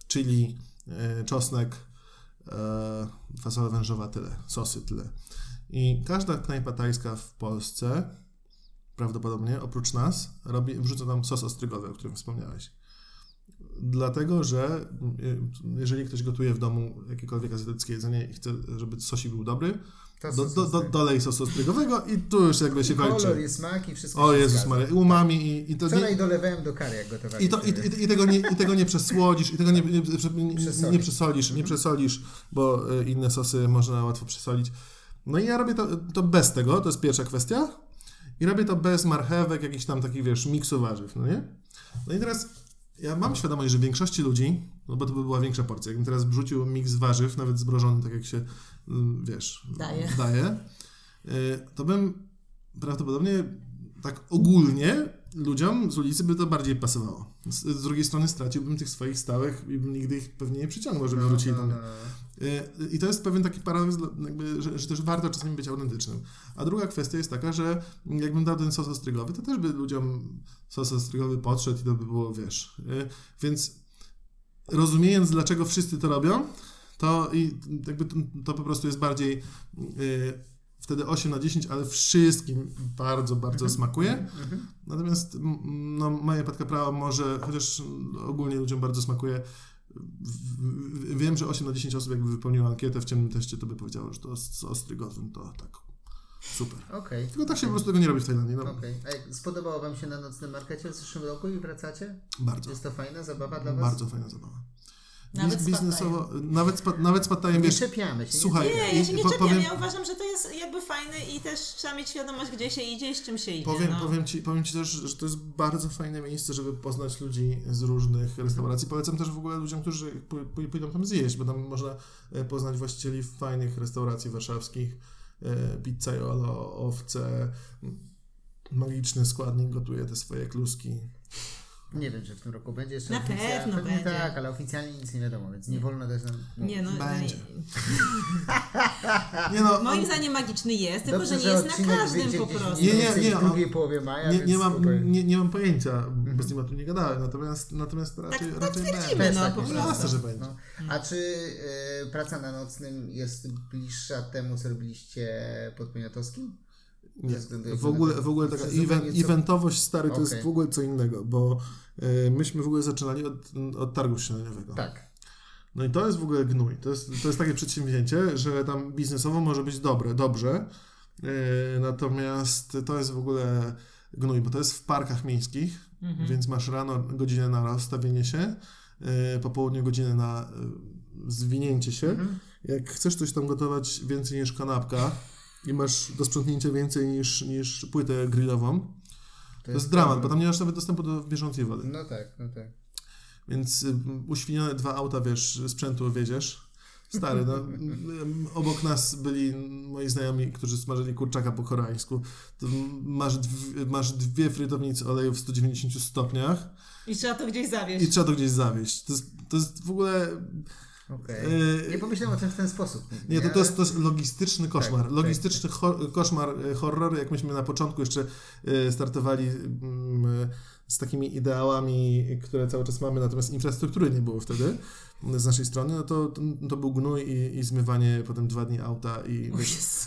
chili, y, czosnek, y, fasola wężowa, tyle, sosy, tyle. I każda knajpa tajska w Polsce, prawdopodobnie, oprócz nas, robi, wrzuca tam sos ostrygowy, o którym wspomniałeś. Dlatego, że y, jeżeli ktoś gotuje w domu jakiekolwiek azjatyckie jedzenie i chce, żeby sosik był dobry, To do, sos do, do, ostrygowy. dolej sosu ostrygowego i tu już jakby się Kolor kończy. i smak i wszystko O Jezus. Maria, i umami i, i to Wczoraj nie, dolewałem do kary, jak gotowaliśmy. i, to, i, i, tego nie, I tego nie przesłodzisz, i tego nie, nie, nie, nie, Przesolisz. nie przesolisz, nie przesolisz, bo y, inne sosy można łatwo przesolić. No i ja robię to, to bez tego, to jest pierwsza kwestia. I robię to bez marchewek, jakichś tam takich, wiesz, miksu warzyw, no nie? No i teraz ja mam świadomość, że większości ludzi, no bo to by była większa porcja, jakbym teraz wrzucił miks warzyw, nawet zbrożony, tak jak się, mm, wiesz, Daje. daje y, to bym prawdopodobnie tak ogólnie ludziom z ulicy by to bardziej pasowało. Z, z drugiej strony straciłbym tych swoich stałych i bym nigdy ich pewnie nie przyciągnął, żeby wrócili no, tam. no. Y, I to jest pewien taki paradoks, jakby, że, że też warto czasami być autentycznym. A druga kwestia jest taka, że jakbym dał ten sos ostrygowy, to też by ludziom sos ostrygowy podszedł i to by było, wiesz. y, Więc rozumiejąc, dlaczego wszyscy to robią, to, i jakby to, to po prostu jest bardziej y, wtedy 8 na 10, ale wszystkim bardzo, bardzo smakuje. Mhm. Natomiast no, moje patka prawa może, chociaż ogólnie ludziom bardzo smakuje, wiem, że 8 na 10 osób jakby wypełniło ankietę w ciemnym teście, to by powiedziało, że to z ostrygowym to tak super. Okej. Tylko tak się po prostu tego nie robi w Tajlandii, no Okej. A jak spodobało Wam się na nocnym markecie w zeszłym roku i wracacie? bardzo, Jest to fajna zabawa dla Was? bardzo fajna zabawa. Nawet biznesowo, nawet z, pa- nawet Nie wiesz, czepiamy się. słuchaj, Nie, ja się nie po- czepiam, powiem- ja uważam, że to jest jakby fajne i też trzeba mieć świadomość, gdzie się idzie i z czym się idzie. Powiem, no. powiem, ci, powiem Ci też, że to jest bardzo fajne miejsce, żeby poznać ludzi z różnych restauracji. Polecam też w ogóle ludziom, którzy pó- pó- pójdą tam zjeść, bo tam można e, poznać właścicieli fajnych restauracji warszawskich. E, Pizzaiolo, owce, magiczny składnik gotuje te swoje kluski. Nie wiem, czy w tym roku będzie jeszcze Na pewno Pewnie będzie. tak, ale oficjalnie nic nie wiadomo, więc nie wolno też nam. Nie, no, Będzie. nie- Nie no, moim zdaniem magiczny jest, tylko Dobrze, że nie jest na każdym po prostu. Nie, nie, nie, w drugiej połowie maja, nie, nie, mam, nie, nie mam pojęcia, bo z nim o tym nie gadałem, natomiast, natomiast raczej, tak raczej twierdzimy, będzie. Też no, tak po myślę. Jasne, że będzie. No. A czy y, praca na nocnym jest bliższa temu, co robiliście pod Poniatowskim? Nie, w ogóle, w ogóle taka event, co- eventowość stary to jest w ogóle co innego, bo y, myśmy w ogóle zaczynali od, od targu śniadaniowego. Tak. No i to jest w ogóle gnój. To jest, to jest takie przedsięwzięcie, że tam biznesowo może być dobre, dobrze, y, natomiast to jest w ogóle gnój, bo to jest w parkach miejskich, Mhm. więc masz rano godzinę na rozstawienie się, y, po południu godzinę na y, zwinięcie się. Mhm. Jak chcesz coś tam gotować więcej niż kanapka i masz do sprzątnięcia więcej niż, niż płytę grillową, to jest dramat, bo tam nie masz nawet dostępu do bieżącej wody. No tak, no tak. Więc y, uświnione dwa auta, wiesz, sprzętu wiedziesz. Stary, no, obok nas byli moi znajomi, którzy smażyli kurczaka po koreańsku. To masz, dw- masz dwie frytownice oleju w 190 stopniach I trzeba to gdzieś i zawieźć. trzeba to gdzieś zawieść. To jest, to jest w ogóle... Okej. Yy, Nie pomyślałem o tym w ten sposób. Nie, to, to, jest, to jest logistyczny koszmar. tak, logistyczny cho- koszmar, e, horror, jak myśmy na początku jeszcze e, startowali mm, z takimi ideałami, które cały czas mamy, natomiast infrastruktury nie było wtedy z naszej strony, no to, to, był gnój i, i zmywanie potem dwa dni auta i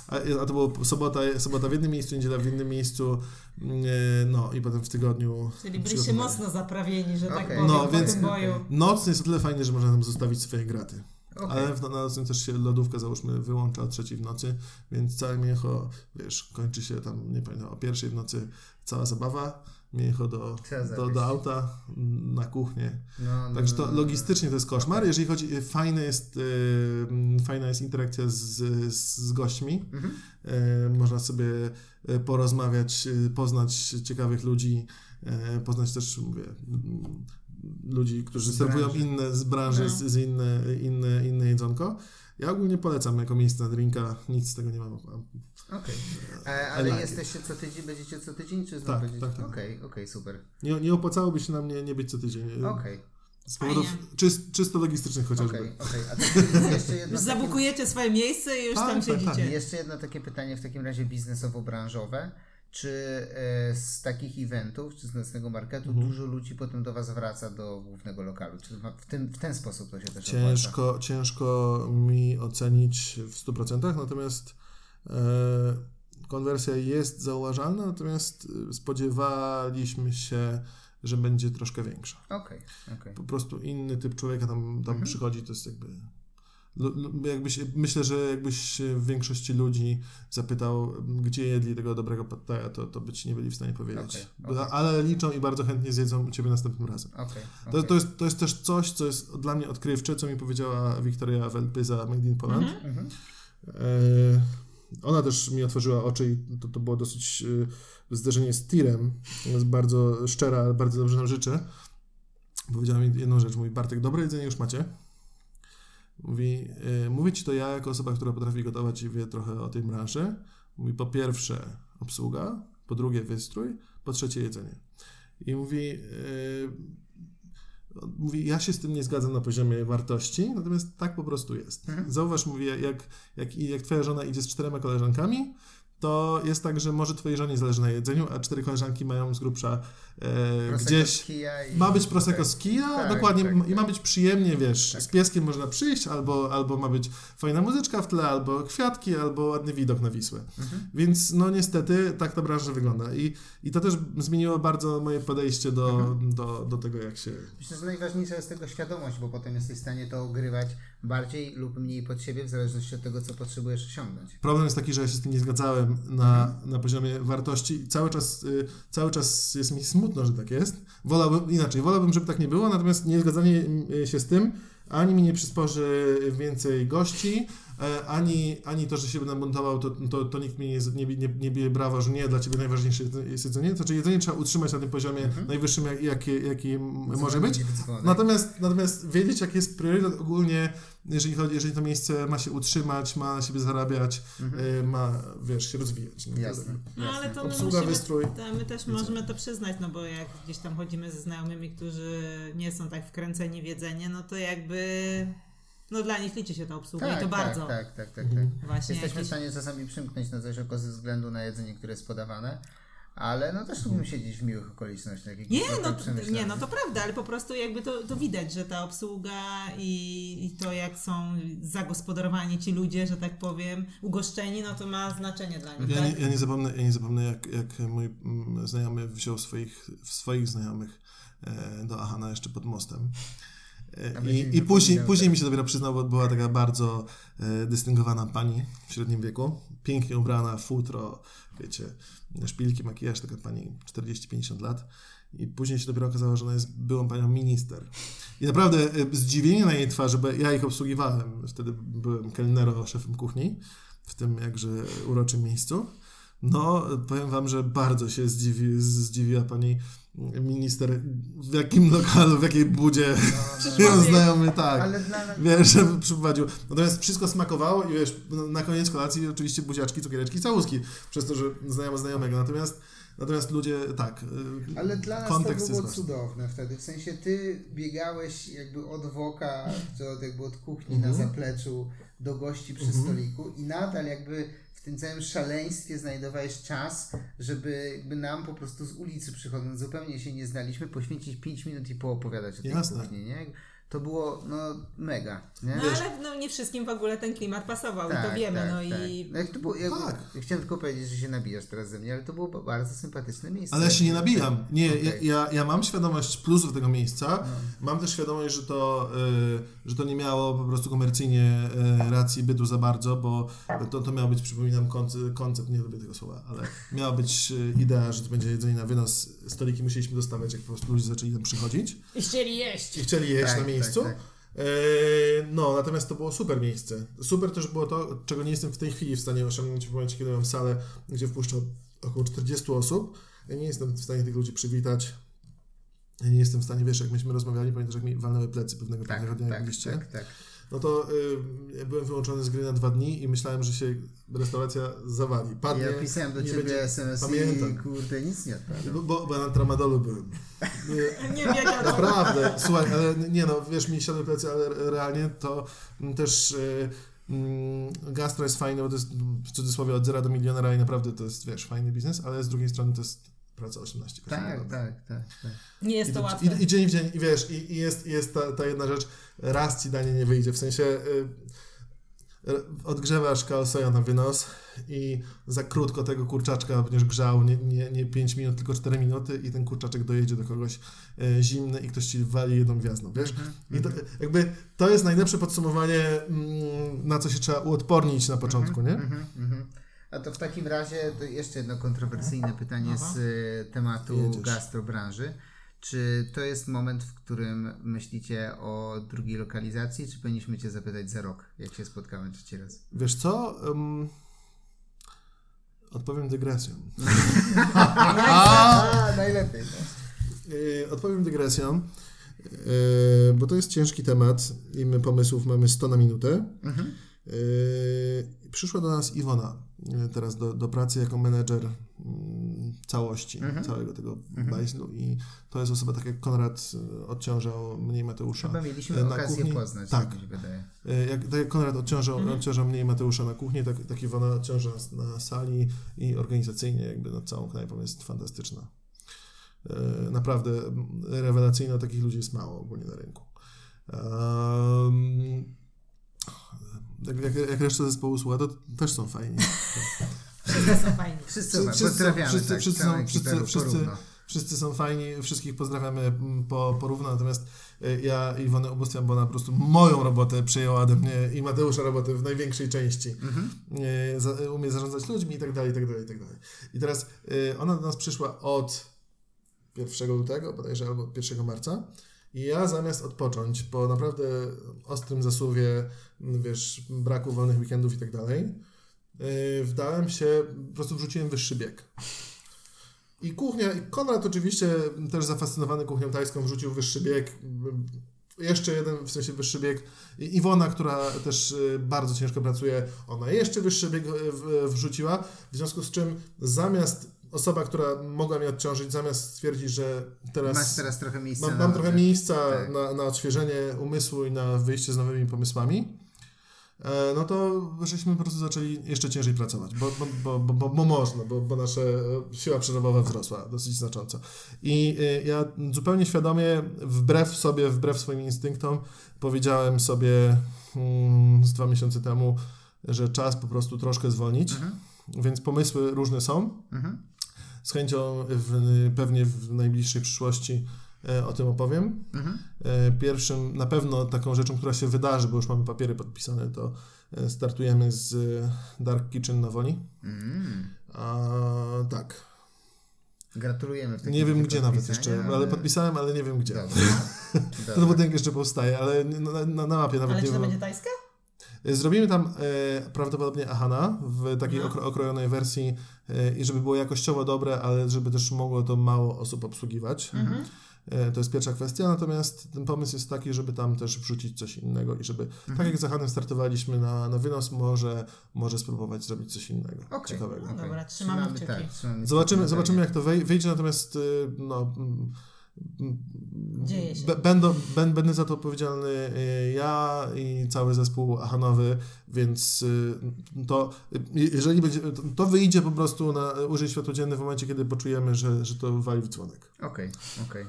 a, a to było sobota, sobota w jednym miejscu, niedziela w innym miejscu, mm, e, no i potem w tygodniu Czyli byliście mocno zaprawieni, że tak Okej. powiem, No, więc- tym boju. Nocny jest o tyle fajny, że można tam zostawić swoje graty. Okej. Ale w, na nocnym też się lodówka załóżmy wyłącza o trzeciej w nocy, więc całe mięcho, wiesz, kończy się tam, nie pamiętam, o pierwszej w nocy cała zabawa, mięcho do, do, do auta, mm, na kuchnię. No, no, Także no, to no, logistycznie to jest koszmar. Jeżeli chodzi, fajne jest, yy, fajna jest interakcja z, z, z gośćmi. Mhm. E, Można sobie e, porozmawiać, e, poznać ciekawych ludzi, e, poznać też, mówię, mm, ludzi, którzy Z serwują branży. inne z branży, z, z inne, inne, inne jedzonko. Ja ogólnie polecam jako miejsce na drinka, nic z tego nie mam. Okej. E, Ale like jesteście co tydzień, będziecie co tydzień, czy Tak, znowu będziecie? tak, tak. Okej, okej, super. Nie, nie opłacałoby się na mnie nie być co tydzień. Okej, Z powodów czyst, czysto logistycznych chociażby. okej, okej. A tak jeszcze jedno Już takie- zabukujecie swoje miejsce i już Tak, tam tak, tak. siedzicie. Jeszcze jedno takie pytanie w takim razie biznesowo-branżowe. Czy e, z takich eventów, czy z nocnego marketu Mhm. dużo ludzi potem do Was wraca do głównego lokalu? Czy w, tym, w ten sposób to się też opłaca? Ciężko, ciężko mi ocenić w 100%, natomiast e, konwersja jest zauważalna, natomiast e, spodziewaliśmy się, że będzie troszkę większa. Okej, okej. Po prostu inny typ człowieka tam, tam Mhm. przychodzi, to jest jakby... Jakbyś, myślę, że jakbyś w większości ludzi zapytał, gdzie jedli tego dobrego pattaja, to, to by ci nie byli w stanie powiedzieć. Okej, okej. Ale liczą i bardzo chętnie zjedzą u ciebie następnym razem. Okej, To, to, jest, to jest też coś, co jest dla mnie odkrywcze, co mi powiedziała Wiktoria Welpyza Made in Poland. Mhm. E, ona też mi otworzyła oczy i to, to było dosyć e, zderzenie z tirem. Jest bardzo szczera, ale bardzo dobrze nam życzę. Powiedziała mi jedną rzecz. Mówi, Bartek, dobre jedzenie już macie. Mówi, e, mówię ci to ja, jako osoba, która potrafi gotować i wie trochę o tej branży. Mówi, po pierwsze obsługa, po drugie wystrój, po trzecie jedzenie. I mówi, e, mówi, ja się z tym nie zgadzam na poziomie wartości, natomiast tak po prostu jest. Mhm. Zauważ, mówię, jak, jak, jak twoja żona idzie z czterema koleżankami, to jest tak, że może twojej żonie zależy na jedzeniu, a cztery koleżanki mają z grubsza Prosecco gdzieś... i- Ma być prosecco okej. z kija, Tak, dokładnie, tak, i tak. ma być przyjemnie, wiesz, Tak. z pieskiem można przyjść, albo, albo ma być fajna muzyczka w tle, albo kwiatki, albo ładny widok na Wisłę. Mhm. Więc no niestety tak ta branża wygląda i, i to też zmieniło bardzo moje podejście do, Mhm. do, do tego, jak się... Myślę, że najważniejsza jest tego świadomość, bo potem jesteś w stanie to ogrywać bardziej lub mniej pod siebie, w zależności od tego, co potrzebujesz osiągnąć. Problem jest taki, że ja się z tym nie zgadzałem na, na poziomie wartości i cały czas, y, cały czas jest mi smutno, że tak jest. Wolałbym, inaczej, wolałbym, żeby tak nie było, natomiast niezgadzanie y, się z tym ani mi nie przysporzy więcej gości, e, ani, ani to, że się będę montował, to, to, to nikt mi nie, nie, nie, nie bije brawa, że nie, dla Ciebie najważniejsze jest jedzenie. To znaczy jedzenie trzeba utrzymać na tym poziomie najwyższym, jak, jaki, jaki m- może być. Natomiast, natomiast wiedzieć, jaki jest priorytet ogólnie, jeżeli chodzi, jeżeli to miejsce ma się utrzymać, ma na siebie zarabiać, y, ma, wiesz, się rozwijać. No, Jasne. No ale to my Obsługa, musimy, wystrój. to my też możemy to przyznać, no bo jak gdzieś tam chodzimy ze znajomymi, którzy nie są tak wkręceni w jedzenie, no to jakby no dla nich liczy się ta obsługa Tak, i to tak, bardzo. tak, tak, tak, Mhm. tak. Właśnie Jesteśmy w jakieś... stanie czasami przymknąć na coś oko ze względu na jedzenie, które jest podawane, ale no też lubimy siedzieć w miłych okolicznościach. Nie, no, tak nie, no to prawda, ale po prostu jakby to, to widać, że ta obsługa i, i to jak są zagospodarowani ci ludzie, że tak powiem, ugoszczeni, no to ma znaczenie dla nich, Ja tak? nie, ja nie zapomnę, ja nie zapomnę jak, jak mój mm, znajomy wziął swoich, swoich znajomych e, do Ahana jeszcze pod mostem. I, i później, później mi się dopiero przyznał, bo była taka bardzo e, dystyngowana pani w średnim wieku, pięknie ubrana, futro, wiecie, szpilki, makijaż, taka pani 40-50 lat. I później się dopiero okazało, że ona jest byłą panią minister. I naprawdę e, zdziwienie na jej twarzy, bo ja ich obsługiwałem. Wtedy byłem kelnero, szefem kuchni w tym jakże uroczym miejscu. No, powiem wam, że bardzo się zdziwi, zdziwiła pani minister, w jakim lokalu, w jakiej budzie No, znajomy, tak. Ale dla. Wiesz, żeby przyprowadził. Natomiast wszystko smakowało i wiesz, no, na koniec kolacji oczywiście buziaczki, cukiereczki, całuski, przez to, że znajomo znajomego. Natomiast, natomiast ludzie, tak, y, Ale dla nas kontekst to było cudowne wtedy. W sensie ty biegałeś jakby od woka, czy od, jakby od kuchni Mhm. na zapleczu do gości przy stoliku i nadal jakby w tym całym szaleństwie znajdowałeś czas, żeby jakby nam po prostu z ulicy przychodząc, zupełnie się nie znaliśmy, poświęcić 5 minut i poopowiadać o tej Jasne. kuchni, nie? To było no mega, nie? No ale no, nie wszystkim w ogóle ten klimat pasował i to wiemy, no i... Jak to było, jak, Tak. ja chciałem tylko powiedzieć, że się nabijasz teraz ze mnie, ale to było ba- bardzo sympatyczne miejsce. Ale ja się nie nabijam. Nie, Okej. ja, ja, ja mam świadomość plusów tego miejsca. No. Mam też świadomość, że to, y, że to nie miało po prostu komercyjnie y, racji bytu za bardzo, bo to, to miał być, przypominam, koncept, koncept, nie lubię tego słowa, ale miała być y, idea, że to będzie jedzenie na wynos. Stoliki musieliśmy dostawać, jak po prostu ludzie zaczęli tam przychodzić I chcieli jeść. i chcieli jeść Tak, na miejscu. Tak, E, No, natomiast to było super miejsce. Super też było to, czego nie jestem w tej chwili w stanie osiągnąć w momencie, kiedy mam salę, gdzie wpuszczam około 40 osób. Nie jestem w stanie tych ludzi przywitać nie jestem w stanie, wiesz, jak myśmy rozmawiali, pamiętasz, jak mi walnęły plecy pewnego Tak, dnia, tak, byliście? tak, tak. No to y, ja byłem wyłączony z gry na dwa dni i myślałem, że się restauracja zawali. Padnie, Ja pisałem do nie ciebie będzie- SMS i Pamiętam. kurde, nic nie odpadło. Bo, bo, bo na tramadolu byłem. Nie biegam. Naprawdę, słuchaj, ale nie no, wiesz, mi siadły plecy, ale re- realnie to mm, też y, mm, gastro jest fajne, bo to jest w cudzysłowie od zera do milionera i naprawdę to jest, wiesz, fajny biznes, ale z drugiej strony to jest praca 18 godzin. Tak, tak, tak, tak. Nie jest I, to łatwe. i, I dzień w dzień, i wiesz, i, i jest, i jest ta, ta jedna rzecz, raz ci danie nie wyjdzie, w sensie y, odgrzewasz kaosoja na wynos i za krótko tego kurczaczka będziesz grzał, nie, nie, nie 5 minut, tylko 4 minuty i ten kurczaczek dojedzie do kogoś y, zimny i ktoś ci wali jedną gwiazdą, wiesz? Mhm, I to, jakby to jest najlepsze podsumowanie, mm, na co się trzeba uodpornić na początku, nie? Mhm, mhm. A to w takim razie to jeszcze jedno kontrowersyjne pytanie Aha. z y, tematu Jedziesz. gastrobranży. Czy to jest moment, w którym myślicie o drugiej lokalizacji, czy powinniśmy Cię zapytać za rok, jak się spotkamy trzeci raz? Wiesz co? Ym, odpowiem dygresją. A, najlepiej. No. Yy, odpowiem dygresją, yy, bo to jest ciężki temat i my pomysłów mamy 100 na minutę. Mhm. Yy, przyszła do nas Iwona teraz do, do pracy jako menedżer mm, całości, Mhm. całego tego bajslu i to jest osoba tak jak Konrad yy, odciążał mnie i Mateusza. Chyba mieliśmy yy, na okazję kuchni. poznać, Tak. tak mi wydaje. Jak, tak jak Konrad odciążał, Mhm. odciążał mnie i Mateusza na kuchni, tak, tak Iwona odciąża na sali i organizacyjnie jakby nad całą knajpą jest fantastyczna. E, Naprawdę rewelacyjna, takich ludzi jest mało ogólnie na rynku. Um, jak, jak, jak reszta zespołu słucha, to też są fajni. Wszyscy są fajni. Wszyscy, Wszyscy- wszyscy- tak, wszyscy są- wszyscy- wszyscy-. Wszyscy są fajni, wszystkich pozdrawiamy mm, po, porówno, natomiast e, ja Iwonę ubóstwiam, bo ona po prostu moją robotę przejęła ode mnie i Mateusza robotę w największej części. Mhm. E, za, umie zarządzać ludźmi i tak dalej, i tak dalej, i tak dalej. I teraz ona do nas przyszła od 1 lutego, bodajże, albo od 1 marca. I ja zamiast odpocząć po naprawdę ostrym zasuwie, wiesz, braku wolnych weekendów i tak dalej, yy, wdałem się, po prostu wrzuciłem wyższy bieg. I kuchnia, i Konrad oczywiście też zafascynowany kuchnią tajską wrzucił wyższy bieg, m, jeszcze jeden w sensie wyższy bieg. I Iwona, która też y, bardzo ciężko pracuje, ona jeszcze wyższy bieg y, wrzuciła, w związku z czym zamiast osoba, która mogła mnie odciążyć, zamiast stwierdzić, że teraz Masz teraz trochę miejsca mam, mam trochę miejsca Tak. na, na odświeżenie umysłu i na wyjście z nowymi pomysłami, e, no to żeśmy po prostu zaczęli jeszcze ciężej pracować, bo, bo, bo, bo, bo, bo można, bo, bo nasza e, siła przerobowa wzrosła dosyć znacząco. I e, ja zupełnie świadomie, wbrew sobie, wbrew swoim instynktom, powiedziałem sobie mm, z dwa miesiące temu, że czas po prostu troszkę zwolnić, Mhm. więc pomysły różne są. Mhm. Z chęcią w, pewnie w najbliższej przyszłości e, o tym opowiem. Mhm. E, Pierwszym, na pewno taką rzeczą, która się wydarzy, bo już mamy papiery podpisane, to e, startujemy z Dark Kitchen na Woli. Mm. A, tak. Gratulujemy. w Nie wiem gdzie nawet jeszcze, ale podpisałem, ale nie wiem gdzie. Dobrze. Ten Dobrze. budynek jeszcze powstaje, ale na, na, na mapie nawet Ale nie czy to wiem. będzie tajska? Zrobimy tam e, prawdopodobnie Ahana w takiej No. okro, okrojonej wersji e, i żeby było jakościowo dobre, ale żeby też mogło to mało osób obsługiwać. Mhm. E, To jest pierwsza kwestia, natomiast ten pomysł jest taki, żeby tam też wrzucić coś innego i żeby, Mhm. tak jak z Ahanem startowaliśmy na, na wynos, może, może spróbować zrobić coś innego, Okej. ciekawego. No dobra, trzymamy kciuki. tak, trzymamy Zobaczymy, zobaczymy jak to wej- wyjdzie, natomiast y, no, Dzieje się. b- Będą, bę- będę za to odpowiedzialny y, ja i cały zespół Ahanowy, więc y, to y, jeżeli będzie, to- wyjdzie po prostu na użyj światło dzienne w momencie, kiedy poczujemy, że, że to wali w dzwonek. Okej, okej.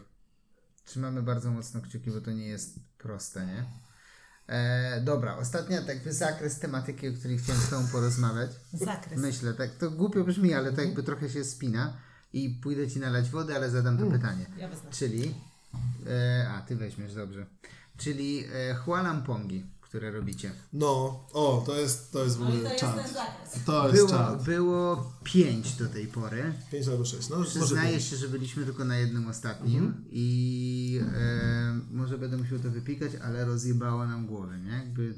Trzymamy bardzo mocno kciuki, bo to nie jest proste, nie? E, dobra, ostatnia jakby zakres tematyki, o której chciałem z Tobą porozmawiać. Zakres. Myślę, tak to głupio brzmi, ale to jakby trochę się spina i pójdę Ci nalać wody, ale zadam to pytanie. Ja. Czyli, e, a Ty weźmiesz, dobrze. Czyli e, Hualampongi, które robicie. No, o, to jest, to jest w No ogóle to jest czad. To jest Było, czad. było pięć do tej pory. 5 albo 6. No, może Przyznaję pięć. się, że byliśmy tylko na jednym ostatnim i e, może będę musiał to wypikać, ale rozjebało nam głowę, nie? Jakby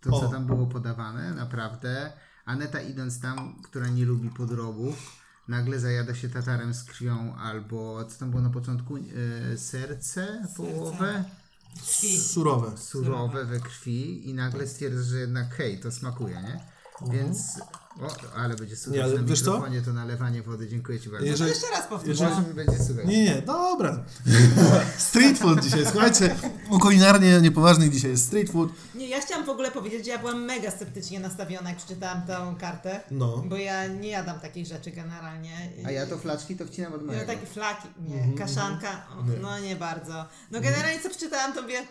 to, co O. tam było podawane, naprawdę. Aneta idąc tam, która nie lubi podrobów, nagle zajada się tatarem z krwią, albo co tam było na początku? E, serce, połowę, Surowe. surowe we krwi i nagle stwierdza, że jednak hej, to smakuje, nie? Więc, o, ale będzie słychać Nie, ale na wiesz co? to nalewanie wody, dziękuję Ci bardzo. Jeżeli, Jeszcze raz powtórzę. jeżeli, Może mi będzie słychać. Nie, nie, dobra. Street food dzisiaj, słuchajcie. U kulinarnie niepoważnych dzisiaj jest street food. Nie, ja chciałam w ogóle powiedzieć, że ja byłam mega sceptycznie nastawiona, jak przeczytałam tą kartę. No. Bo ja nie jadam takich rzeczy generalnie. A ja to flaczki to wcinam od No mojego. takie flaki, nie, Mhm, kaszanka, o, no nie bardzo. No generalnie co przeczytałam, to wie,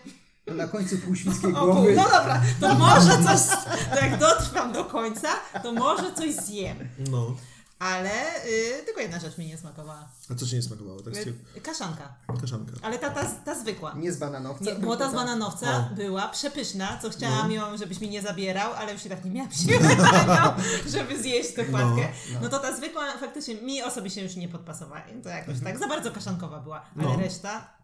Na końcu pół świńskiej o pół, głowy. no dobra, to może coś, to jak dotrwam do końca, to może coś zjem. No. Ale y, tylko jedna rzecz mi nie smakowała. A co ci nie smakowało? Tak Y, kaszanka. Kaszanka. Ale ta, ta, ta zwykła. Nie z bananowca. Nie, bo ta z bananowca O. była przepyszna, co chciałam No. ją, żebyś mi nie zabierał, ale już i tak nie miałam siły żeby zjeść tę płatkę. No, to ta zwykła faktycznie mi osobiście już nie podpasowała. To jakoś tak za bardzo kaszankowa była, ale No. reszta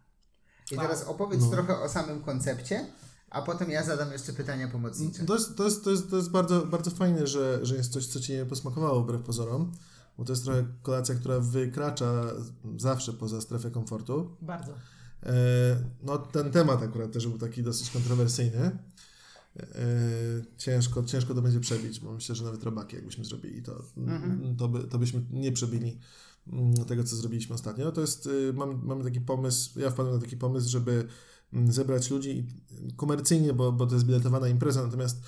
I teraz opowiedz No. trochę o samym koncepcie, a potem ja zadam jeszcze pytania pomocnicze. To jest, to jest, to jest, to jest bardzo, bardzo fajne, że, że jest coś, co ci nie posmakowało wbrew pozorom. Bo to jest trochę kolacja, która wykracza zawsze poza strefę komfortu. bardzo. E, No ten temat akurat też był taki dosyć kontrowersyjny. E, Ciężko, ciężko to będzie przebić, bo myślę, że nawet robaki jakbyśmy zrobili, to, to, by, to byśmy nie przebili tego, co zrobiliśmy ostatnio. To jest, mamy, mamy taki pomysł, ja wpadłem na taki pomysł, żeby mm, zebrać ludzi komercyjnie, bo, bo to jest biletowana impreza, natomiast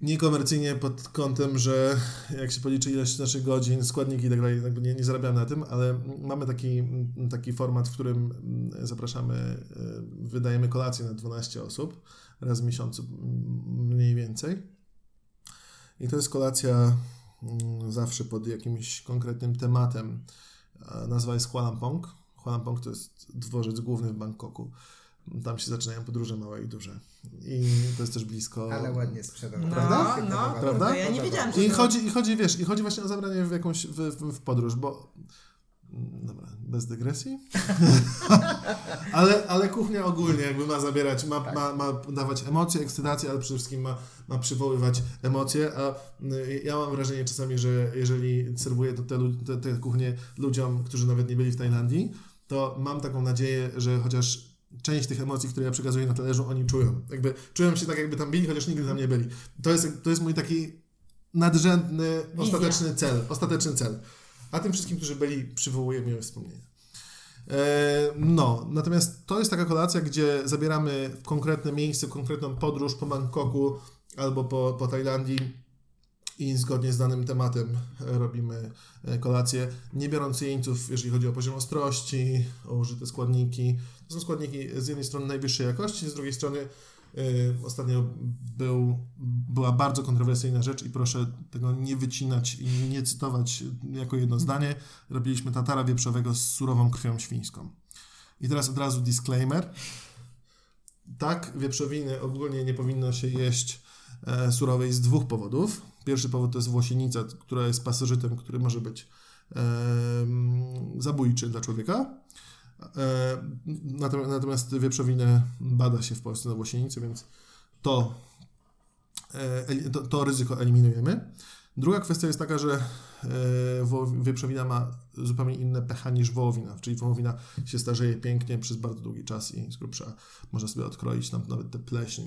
niekomercyjnie pod kątem, że jak się policzy ilość naszych godzin, składniki i tak dalej, nie, nie zarabiamy na tym, ale mamy taki, taki format, w którym zapraszamy, y, wydajemy kolację na 12 osób raz w miesiącu mm, mniej więcej. I to jest kolacja mm, zawsze pod jakimś konkretnym tematem. Nazwa jest. Hua Lamphong to jest dworzec główny w Bangkoku. Tam się zaczynają podróże małe i duże. I to jest też blisko. Ale ładnie sprzedał, No, prawda? no, Prawda? To ja nie podoba. wiedziałam, że I to- chodzi, I chodzi, wiesz, i chodzi właśnie o zabranie w jakąś w, w, w podróż, bo mm, dobra, bez dygresji. ale, ale kuchnia ogólnie jakby ma zabierać, ma, ma, ma dawać emocje, ekscytację, ale przede wszystkim ma, ma przywoływać emocje, a y, ja mam wrażenie czasami, że jeżeli serwuję to te, te, te kuchnie ludziom, którzy nawet nie byli w Tajlandii, to mam taką nadzieję, że chociaż część tych emocji, które ja przekazuję na talerzu, oni czują. Jakby czują się tak, jakby tam byli, chociaż nigdy tam nie byli. To jest, to jest mój taki nadrzędny, ostateczny cel. Ostateczny cel. A tym wszystkim, którzy byli, przywołuję miłe wspomnienia. E, No, natomiast to jest taka kolacja, gdzie zabieramy w konkretne miejsce, konkretną podróż po Bangkoku albo po, po Tajlandii i zgodnie z danym tematem robimy e, kolację, nie biorąc jeńców, jeżeli chodzi o poziom ostrości, o użyte składniki. To są składniki z jednej strony najwyższej jakości, z drugiej strony ostatnio był, była bardzo kontrowersyjna rzecz i proszę tego nie wycinać i nie cytować jako jedno zdanie. Robiliśmy tatara wieprzowego z surową krwią świńską. I teraz od razu disclaimer. Tak, wieprzowiny ogólnie nie powinno się jeść e, surowej z dwóch powodów. Pierwszy powód to jest włosienica, która jest pasożytem, który może być zabójczy dla człowieka. E, natom- Natomiast wieprzowinę bada się w Polsce na włosienicę, więc to, e, to, ryzyko eliminujemy. Druga kwestia jest taka, że e, wieprzowina ma zupełnie inne pH niż wołowina, czyli wołowina się starzeje pięknie przez bardzo długi czas i z grubsza można sobie odkroić tam nawet te pleśń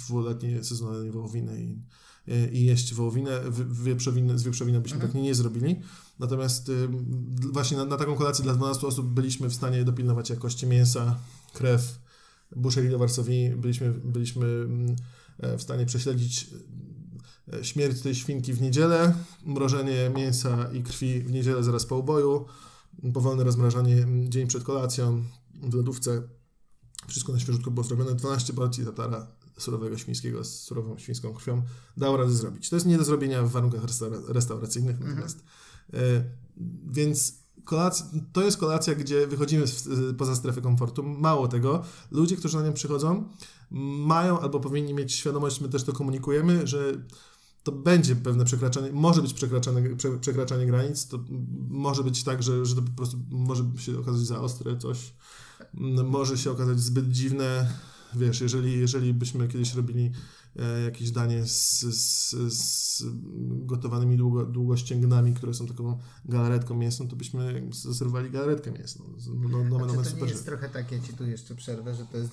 dwuletnie sezonowej wołowiny i, i jeść wołowinę. W- Wieprzowiny, z wieprzowiny byśmy tak nie, nie zrobili. Natomiast d- właśnie na, na taką kolację dla 12 osób byliśmy w stanie dopilnować jakości mięsa, krew, Boucherie de Varsovie. Byliśmy, byliśmy mm, e, w stanie prześledzić e, śmierć tej świnki w niedzielę, mrożenie mięsa i krwi w niedzielę zaraz po uboju, powolne rozmrażanie mm, dzień przed kolacją w lodówce. Wszystko na świeżutko było zrobione. 12 porcji tatara surowego świńskiego z surową świńską krwią dało radę zrobić. To jest nie do zrobienia w warunkach restaura- restauracyjnych, natomiast e, więc kolacja, to jest kolacja, gdzie wychodzimy z, poza strefę komfortu. Mało tego, ludzie, którzy na nią przychodzą, mają albo powinni mieć świadomość, my też to komunikujemy, że to będzie pewne przekraczanie, może być przekraczanie, prze, przekraczanie granic, to może być tak, że, że to po prostu może się okazać za ostre coś, może się okazać zbyt dziwne, wiesz, jeżeli, jeżeli byśmy kiedyś robili e, jakieś danie z, z, z gotowanymi długo, długościęgnami, które są taką galaretką mięsną, to byśmy zaserwowali galaretkę mięsną. No, no, no, A no, czy to super nie jest trochę tak, ja Ci tu jeszcze przerwę, że to jest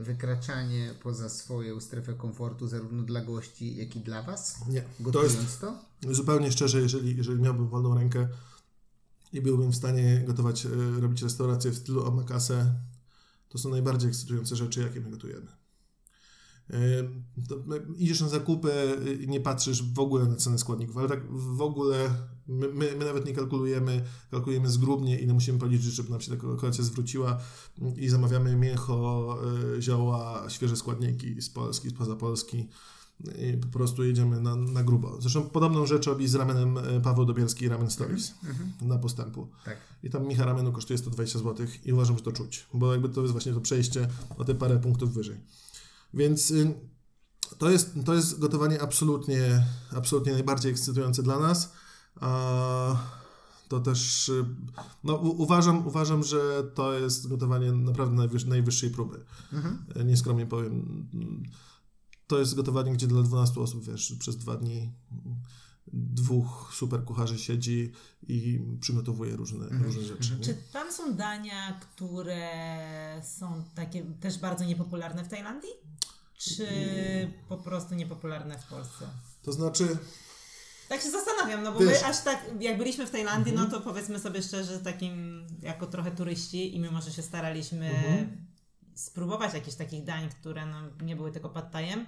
wykraczanie poza swoją strefę komfortu zarówno dla gości, jak i dla Was? Nie, to Gotując jest to? zupełnie szczerze, jeżeli, jeżeli miałbym wolną rękę i byłbym w stanie gotować, e, robić restaurację w stylu omakase, to są najbardziej ekscytujące rzeczy, jakie my gotujemy. Idziesz na zakupy i nie patrzysz w ogóle na cenę składników, ale tak w ogóle my, my, my nawet nie kalkulujemy, kalkulujemy zgrubnie ile musimy policzyć, żeby nam się taka kolacja zwróciła i zamawiamy mięcho, e, zioła, świeże składniki z Polski, spoza Polski i po prostu jedziemy na, na grubo. Zresztą podobną rzecz robi z ramenem e, Paweł Dobierski i Ramen Stories na postępu. Tak. I tam Micha ramenu kosztuje 120 zł i uważam, że to czuć, bo jakby to jest właśnie to przejście o te parę punktów wyżej. Więc y, to jest, to jest gotowanie absolutnie, absolutnie najbardziej ekscytujące dla nas. A to też, y, no uważam, uważam, że to jest gotowanie naprawdę najwyż, najwyższej próby. Y, Nieskromnie powiem. To jest gotowanie, gdzie dla 12 osób, wiesz, przez dwa dni dwóch super kucharzy siedzi i przygotowuje różne, różne rzeczy. nie? Czy tam są dania, które są takie też bardzo niepopularne w Tajlandii? Czy po prostu niepopularne w Polsce? To znaczy, Tak się zastanawiam, no bo Wiesz- my aż tak, jak byliśmy w Tajlandii, no to powiedzmy sobie szczerze, takim jako trochę turyści i mimo, że się staraliśmy spróbować jakichś takich dań, które no, nie były tylko pad thai'em,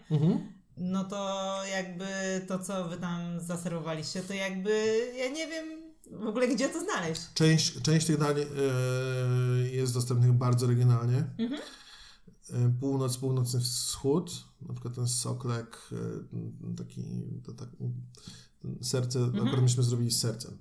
no to jakby to, co wy tam zaserwowaliście, to jakby ja nie wiem w ogóle gdzie to znaleźć. część, część tych dań e, jest dostępnych bardzo regionalnie. E, Północ, północny wschód, na przykład ten soklek, e, taki, to, tak, serce, akurat myśmy zrobili z sercem,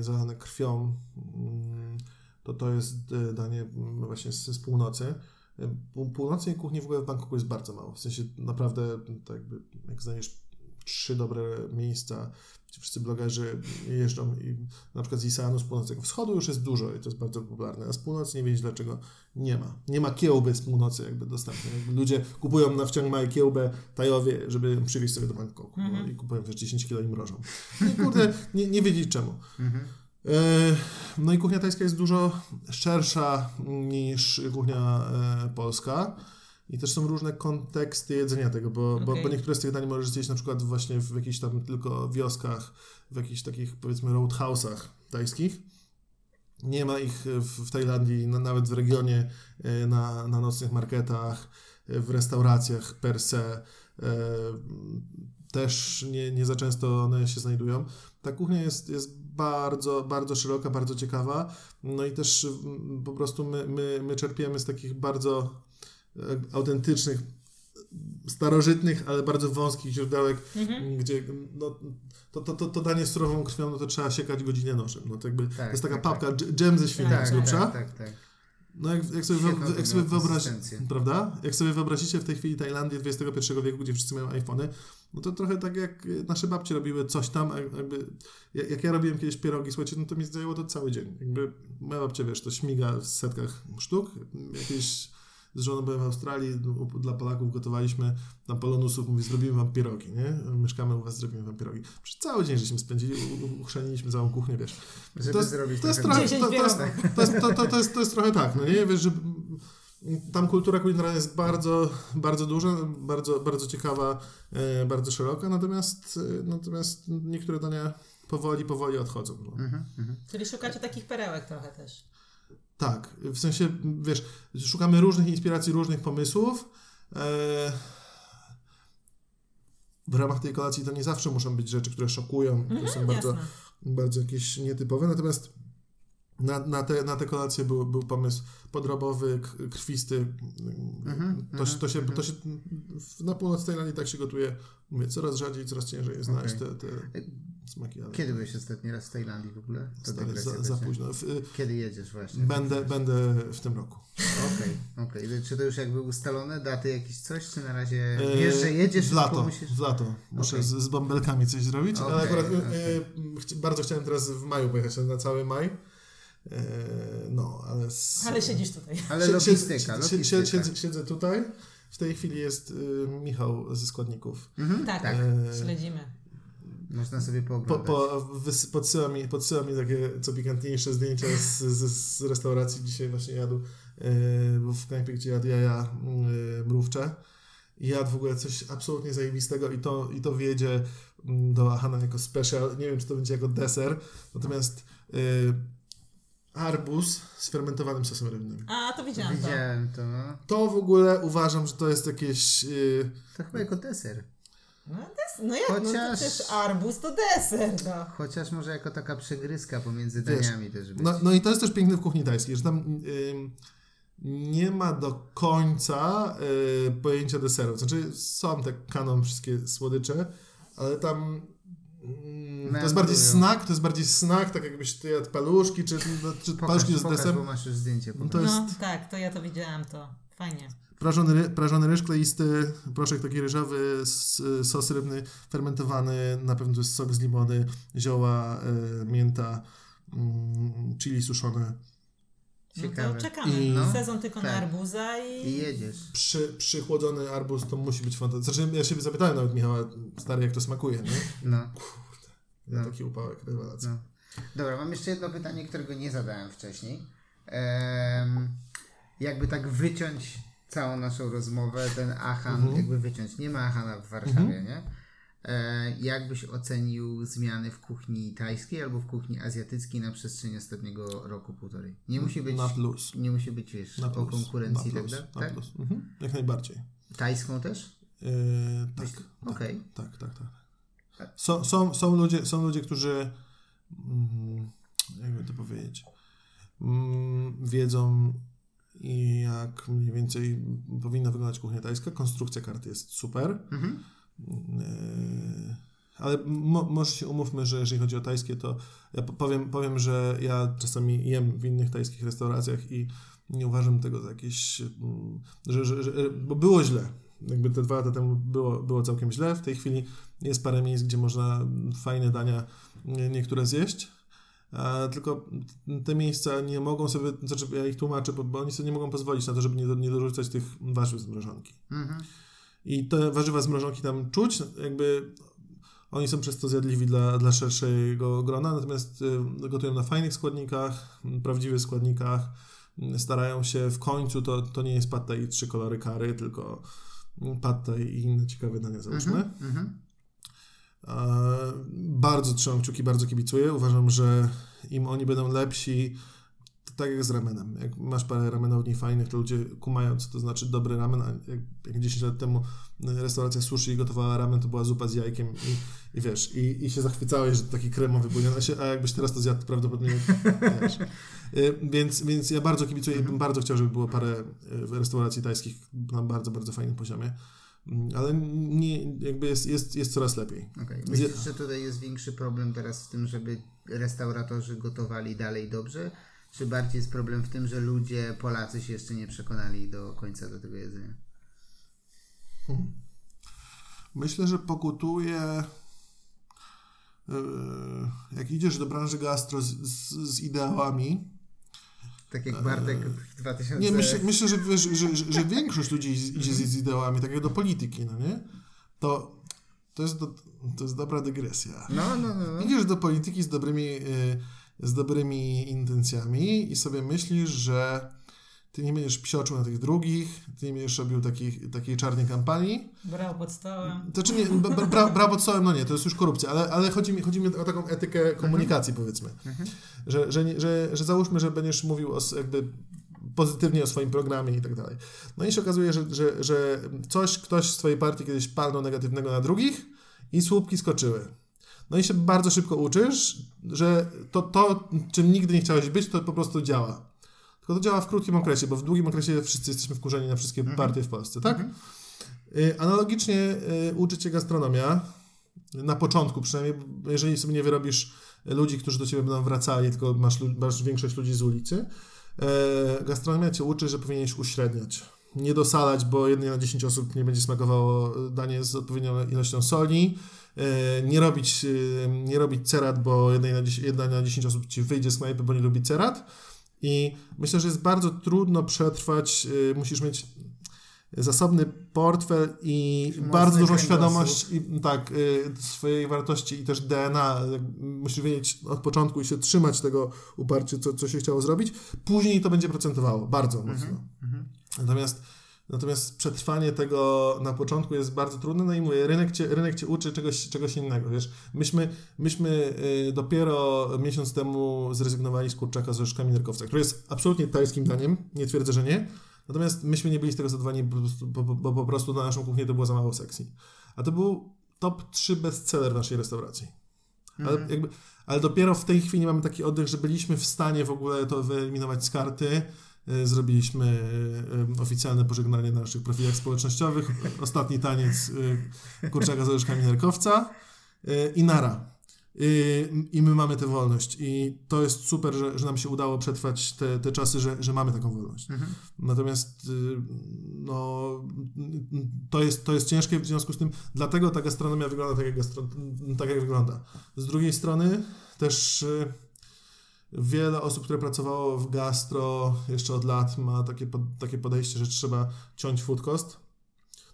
zalane krwią, mm, to to jest e, danie właśnie z, z północy. E, Pół, północnej kuchni w ogóle w Bangkoku jest bardzo mało, w sensie naprawdę, tak jakby, jak znajdziesz trzy dobre miejsca, gdzie wszyscy blogerzy jeżdżą i na przykład z Iseanu z północnego wschodu już jest dużo i to jest bardzo popularne, a z północy nie wiedzieć dlaczego nie ma. Nie ma kiełby z północy jakby dostępnej. Jakby ludzie kupują na Chiang Mai kiełbę Tajowie, żeby przywieźć sobie do Bangkoku no, i kupują wiesz 10 kilo i mrożą. I kurde, nie, nie wiedzieć czemu. E, No i kuchnia tajska jest dużo szersza niż kuchnia e, polska. I też są różne konteksty jedzenia tego, bo, bo, Okej. bo niektóre z tych dań możesz zjeść na przykład właśnie w jakichś tam tylko wioskach, w jakichś takich powiedzmy roadhouse'ach tajskich. Nie ma ich w, w Tajlandii, na, nawet w regionie, e, na, na nocnych marketach, w restauracjach per se. E, Też nie, nie za często one się znajdują. Ta kuchnia jest, jest bardzo, bardzo szeroka, bardzo ciekawa. No i też mm, po prostu my, my, my czerpiemy z takich bardzo e, autentycznych, starożytnych, ale bardzo wąskich źródełek, gdzie no, to, to, to, to danie surową krwią, no to trzeba siekać godzinę nożem. No to jakby to jest taka tak, papka, dż- dżem ze świni Tak, z grubsza. tak, tak, tak. No jak, jak sobie, wyob- jak sobie wyobrazicie, prawda? Jak sobie wyobrazicie w tej chwili Tajlandię XXI wieku, gdzie wszyscy mają iPhony, no to trochę tak jak nasze babcie robiły coś tam, jakby, jak jak ja robiłem kiedyś pierogi, słuchajcie, no to mi zajęło to cały dzień. Jakby moja babcia, wiesz, to śmiga w setkach sztuk, jakieś z żoną byłem w Australii, u- dla Polaków gotowaliśmy, tam polonusów, mówi, zrobimy wam pierogi, nie? Mieszkamy u was, zrobimy wam pierogi. Przez cały dzień żeśmy spędzili, uchrzaniliśmy całą kuchnię, wiesz. To jest, zrobić to jest trochę to, jest, tak, no nie? Wiesz, że tam kultura kulinarna jest bardzo, bardzo duża, bardzo, bardzo ciekawa, e, bardzo szeroka, natomiast, e, natomiast niektóre dania powoli, powoli odchodzą. No. Czyli szukacie takich perełek trochę też. Tak, w sensie, wiesz, szukamy różnych inspiracji, różnych pomysłów. E, w ramach tej kolacji to nie zawsze muszą być rzeczy, które szokują, które są bardzo, jasne. bardzo jakieś nietypowe, natomiast na, na, te, na te kolacje był, był pomysł podrobowy, krwisty. to, się- to, się, to się w- na północ Tajlandii tak się gotuje. Mówię, coraz rzadziej, coraz ciężej jest znaleźć Okej. te, te smaki. Ale Kiedy byłeś ostatni raz w Tajlandii w ogóle? To stary, za, za późno. W, y, Kiedy jedziesz właśnie? będę, będę w tym roku. Okej, okej. Czy to już jakby ustalone? Daty jakieś coś? Czy na razie E, wiesz, że jedziesz? W lato, musisz... w lato. Muszę Okej. z, z bąbelkami coś zrobić, ale akurat e, e, bardzo chciałem teraz w maju pojechać na cały maj. E, no, ale... Z, Ale siedzisz tutaj. Ale logistyka, siedzę, logistyka. siedzę, siedzę, siedzę tutaj, w tej chwili jest y, Michał ze składników. Tak, tak. śledzimy. Można sobie Po, pooglądać. po, wys, podsyła, mi, podsyła mi takie co pikantniejsze zdjęcia z, z, z restauracji. Dzisiaj właśnie jadł y, był w knajpie, gdzie jadł jaja y, mrówcze. I jadł w ogóle coś absolutnie zajebistego i to, i to wjedzie mm, do Ahana jako special. Nie wiem, czy to będzie jako deser. Natomiast y, arbuz z fermentowanym sosem rybnym. A, to widziałam to. Widziałem to, no. To w ogóle uważam, że to jest jakieś... Y, To chyba jako deser. No, des- no jak, no to Chociaż- przecież arbuz to deser, no. Chociaż może jako taka przegryzka pomiędzy Wiesz, daniami też być. No, no i to jest też piękne w kuchni tajskiej, że tam ym, nie ma do końca y, pojęcia deseru. Znaczy są te kanon wszystkie słodycze, ale tam mm, to jest bardziej snak, to jest bardziej snak, tak jakbyś ty jadł paluszki, czy, czy Pokaż, paluszki z pokaż, desem. bo masz już zdjęcie. No to jest No tak, to ja to widziałam, to fajnie. Prażony, prażony ryż kleisty, proszek taki ryżowy, sos rybny fermentowany, na pewno to jest sok z limony, zioła, y, mięta, mm, chili suszone. No Ciekawe. to czekamy. I- No, Sezon tylko na tak. arbuza I i... jedziesz. przy, przychłodzony arbuz to musi być fantastyczny. Znaczy, ja się zapytałem nawet Michała, stary, jak to smakuje, nie? No. Ja No. taki upałek, rewelacja. No. Dobra, mam jeszcze jedno pytanie, którego nie zadałem wcześniej. Em, jakby tak wyciąć całą naszą rozmowę, ten Achan, Mhm. jakby wyciąć. Nie ma Achana w Warszawie, nie? E, jakbyś ocenił zmiany w kuchni tajskiej albo w kuchni azjatyckiej na przestrzeni ostatniego roku, półtorej? Nie musi być, Na plus. nie musi być wiesz, Na o plus. konkurencji i na tak plus, dalej. na Tak? plus. Mhm. Jak najbardziej. Tajską też? Yy, tak, tak, Okej. tak, tak, tak. Są, są, są, ludzie, są ludzie, którzy mm, jakby to powiedzieć mm, wiedzą i jak mniej więcej powinna wyglądać kuchnia tajska. Konstrukcja karty jest super. Mhm. Yy, Ale mo, może się umówmy, że jeżeli chodzi o tajskie, to ja po- powiem, powiem, że ja czasami jem w innych tajskich restauracjach i nie uważam tego za jakieś. mm, Że, że, że, bo było źle. Jakby te dwa lata temu było, było całkiem źle. W tej chwili jest parę miejsc, gdzie można fajne dania nie- niektóre zjeść. A tylko te miejsca nie mogą sobie, znaczy ja ich tłumaczę, bo, oni sobie nie mogą pozwolić na to, żeby nie, nie dorzucać tych warzyw z mrożonki. Mhm. I te warzywa z mrożonki tam czuć, jakby oni są przez to zjadliwi dla, dla szerszego grona, natomiast y, gotują na fajnych składnikach, prawdziwych składnikach, starają się w końcu, to, to nie jest pad thai i trzy kolory kary, tylko thai i inne ciekawe dania załóżmy. Mhm. Mhm. E, Bardzo trzymam kciuki, bardzo kibicuję. Uważam, że im oni będą lepsi, to tak jak z ramenem. Jak masz parę ramenowni fajnych, to ludzie kumają, co to znaczy dobry ramen, a jak, jak 10 lat temu restauracja sushi gotowała ramen, to była zupa z jajkiem i, i wiesz, i, i się zachwycałeś, że taki kremowy bulion, a, się, a jakbyś teraz to zjadł, to prawdopodobnie wiesz. Y, Więc, więc ja bardzo kibicuję i bym bardzo chciał, żeby było parę y, restauracji tajskich na bardzo, bardzo fajnym poziomie. Mm, Ale nie, jakby jest, jest, jest coraz lepiej. Zje- Myślisz, że tutaj jest większy problem teraz w tym, żeby restauratorzy gotowali dalej dobrze? Czy bardziej jest problem w tym, że ludzie, Polacy się jeszcze nie przekonali do końca do tego jedzenia? Myślę, że pokutuje. yy, Jak idziesz do branży gastro z, z, z ideałami. Tak jak Bartek w 2000... Nie, myślę, myślę że, wiesz, że, że, że większość ludzi idzie z, z ideałami, tak jak do polityki, no nie? To, to, jest, do, to jest dobra dygresja. No, no, no. no. Idziesz do polityki z dobrymi, yy, z dobrymi intencjami i sobie myślisz, że ty nie będziesz psioczył na tych drugich, ty nie będziesz robił takich, takiej czarnej kampanii, Brał pod stołem. To czy nie, bra, bra, bra pod stołem, no nie, to jest już korupcja, ale, ale chodzi, mi, chodzi mi o taką etykę komunikacji, powiedzmy. Że, że, nie- że, że załóżmy, że będziesz mówił o, jakby pozytywnie o swoim programie i tak dalej. No i się okazuje, że, że, że coś, ktoś z twojej partii kiedyś palnął negatywnego na drugich i słupki skoczyły. No i się bardzo szybko uczysz, że to, to, czym nigdy nie chciałeś być, to po prostu działa. Tylko to działa w krótkim okresie, bo w długim okresie wszyscy jesteśmy wkurzeni na wszystkie partie w Polsce, tak? Y, Analogicznie y, uczy cię gastronomia, na początku przynajmniej, jeżeli sobie nie wyrobisz ludzi, którzy do ciebie będą wracali, tylko masz, masz większość ludzi z ulicy, e, gastronomia cię uczy, że powinieneś uśredniać. Nie dosalać, bo jednej na 10 osób nie będzie smakowało danie z odpowiednią ilością soli. Nie, robić, nie robić cerat, bo jednej na 10, jedna na 10 osób ci wyjdzie z knajpy, bo nie lubi cerat. I myślę, że jest bardzo trudno przetrwać. e, Musisz mieć zasobny portfel i bardzo dużą świadomość i, tak, y, swojej wartości i też DNA. Musisz wiedzieć od początku i się trzymać tego uparcie, co, co się chciało zrobić. Później to będzie procentowało bardzo mocno. Natomiast, natomiast przetrwanie tego na początku jest bardzo trudne, no i mówię, rynek cię, rynek cię uczy czegoś, czegoś innego, wiesz. Myśmy, myśmy y, dopiero miesiąc temu zrezygnowali z kurczaka z orzeszkami nerkowca, który jest absolutnie tajskim daniem, nie twierdzę, że nie, natomiast myśmy nie byli z tego zadowoleni, bo, bo, bo po prostu na naszą kuchnię to było za mało sexy. A to był top 3 bestseller naszej restauracji. Ale, jakby, ale dopiero w tej chwili mamy taki oddech, że byliśmy w stanie w ogóle to wyeliminować z karty. Y, Zrobiliśmy y, y, oficjalne pożegnanie na naszych profilach społecznościowych. Ostatni taniec kurczaka z orzeszkami nerkowca i nara. I my mamy tę wolność. I to jest super, że, że nam się udało przetrwać te, te czasy, że, że mamy taką wolność. Natomiast y, no, to, jest, to jest ciężkie w związku z tym, dlatego ta gastronomia wygląda tak, jak, gastro, tak, jak wygląda. Z drugiej strony też y, wiele osób, które pracowało w gastro jeszcze od lat ma takie, takie podejście, że trzeba ciąć food cost.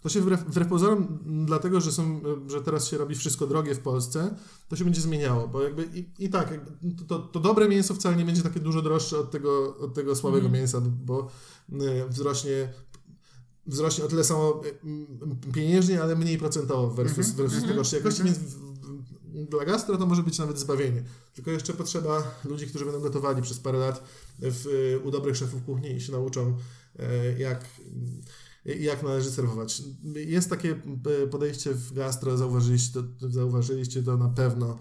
To się wbrew, wbrew pozorom, dlatego że, są, y, że teraz się robi wszystko drogie w Polsce, to się będzie zmieniało, bo jakby i, i tak, jakby to, to, dobre mięso wcale nie będzie takie dużo droższe od tego, od tego słabego mięsa, bo y, wzrośnie wzrośnie o tyle samo mm, pieniężnie, ale mniej procentowo versus, versus tego kosztu jakości, więc w, w, dla gastro to może być nawet zbawienie. Tylko jeszcze potrzeba ludzi, którzy będą gotowali przez parę lat w, u dobrych szefów kuchni i się nauczą, e, jak, jak należy serwować. Jest takie e, podejście w gastro, zauważyliście to, zauważyliście to na pewno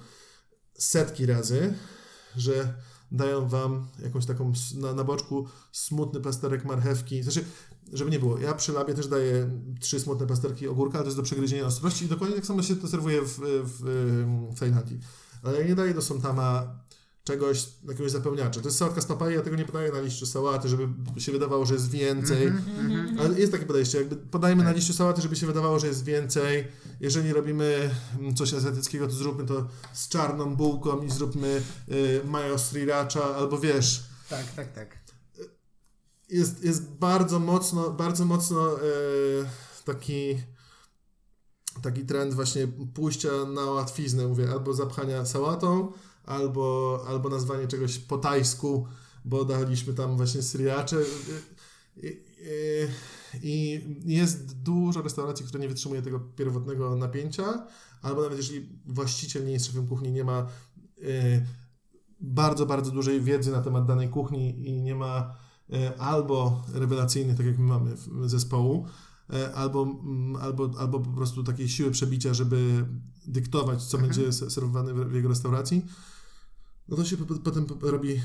setki razy, że dają wam jakąś taką na, na boczku smutny plasterek marchewki. Znaczy, żeby nie było, ja przy labie też daję trzy smutne plasterki ogórka, ale to jest do przegryzienia ostrości i dokładnie tak samo się to serwuje w, w, w Thailandii. Ale ja nie daję do somtama czegoś, jakiegoś zapełniacza. To jest sałatka z papai, ja tego nie podaję na liściu sałaty, żeby się wydawało, że jest więcej. Ale jest takie podejście, jakby podajmy na liściu sałaty, żeby się wydawało, że jest więcej. Jeżeli robimy mm, coś azjatyckiego, to zróbmy to z czarną bułką i zróbmy y, mayo sriracha, albo wiesz, Tak, tak, tak. Jest, jest bardzo mocno, bardzo mocno e, taki, taki trend właśnie pójścia na łatwiznę, mówię, albo zapchania sałatą, albo, albo nazwanie czegoś po tajsku, bo daliśmy tam właśnie sriracze. I, i, I jest dużo restauracji, które nie wytrzymuje tego pierwotnego napięcia, albo nawet jeżeli właściciel nie jest szefem kuchni, nie ma e, bardzo, bardzo dużej wiedzy na temat danej kuchni i nie ma e, albo rewelacyjnych, tak jak my mamy w- zespołu, e, albo, mm, albo, albo po prostu takiej siły przebicia, żeby dyktować, co będzie se- serwowane w jego restauracji, no to się po- potem robi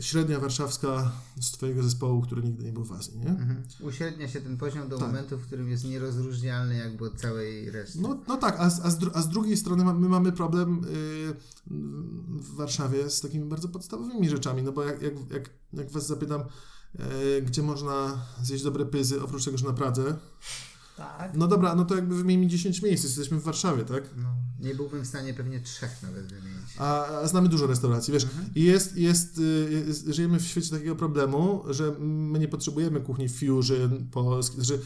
średnia warszawska z twojego zespołu, który nigdy nie był w Azji, nie? Mhm. Uśrednia się ten poziom do Tak. momentu, w którym jest nierozróżnialny jakby od całej reszty. No, no tak, a, z- a, z, a z drugiej strony ma- my mamy problem y, w Warszawie z takimi bardzo podstawowymi rzeczami, no bo jak, jak, jak, jak was zapytam, e, gdzie można zjeść dobre pyzy, oprócz tego, że na Pradze, Tak. no dobra, no to jakby wymienimy 10 miejsc, jesteśmy w Warszawie, tak? No, nie byłbym w stanie pewnie trzech nawet wymienić. A, a znamy dużo restauracji, wiesz, i jest, jest, y, jest, żyjemy w świecie takiego problemu, że my nie potrzebujemy kuchni fusion, polskiej, znaczy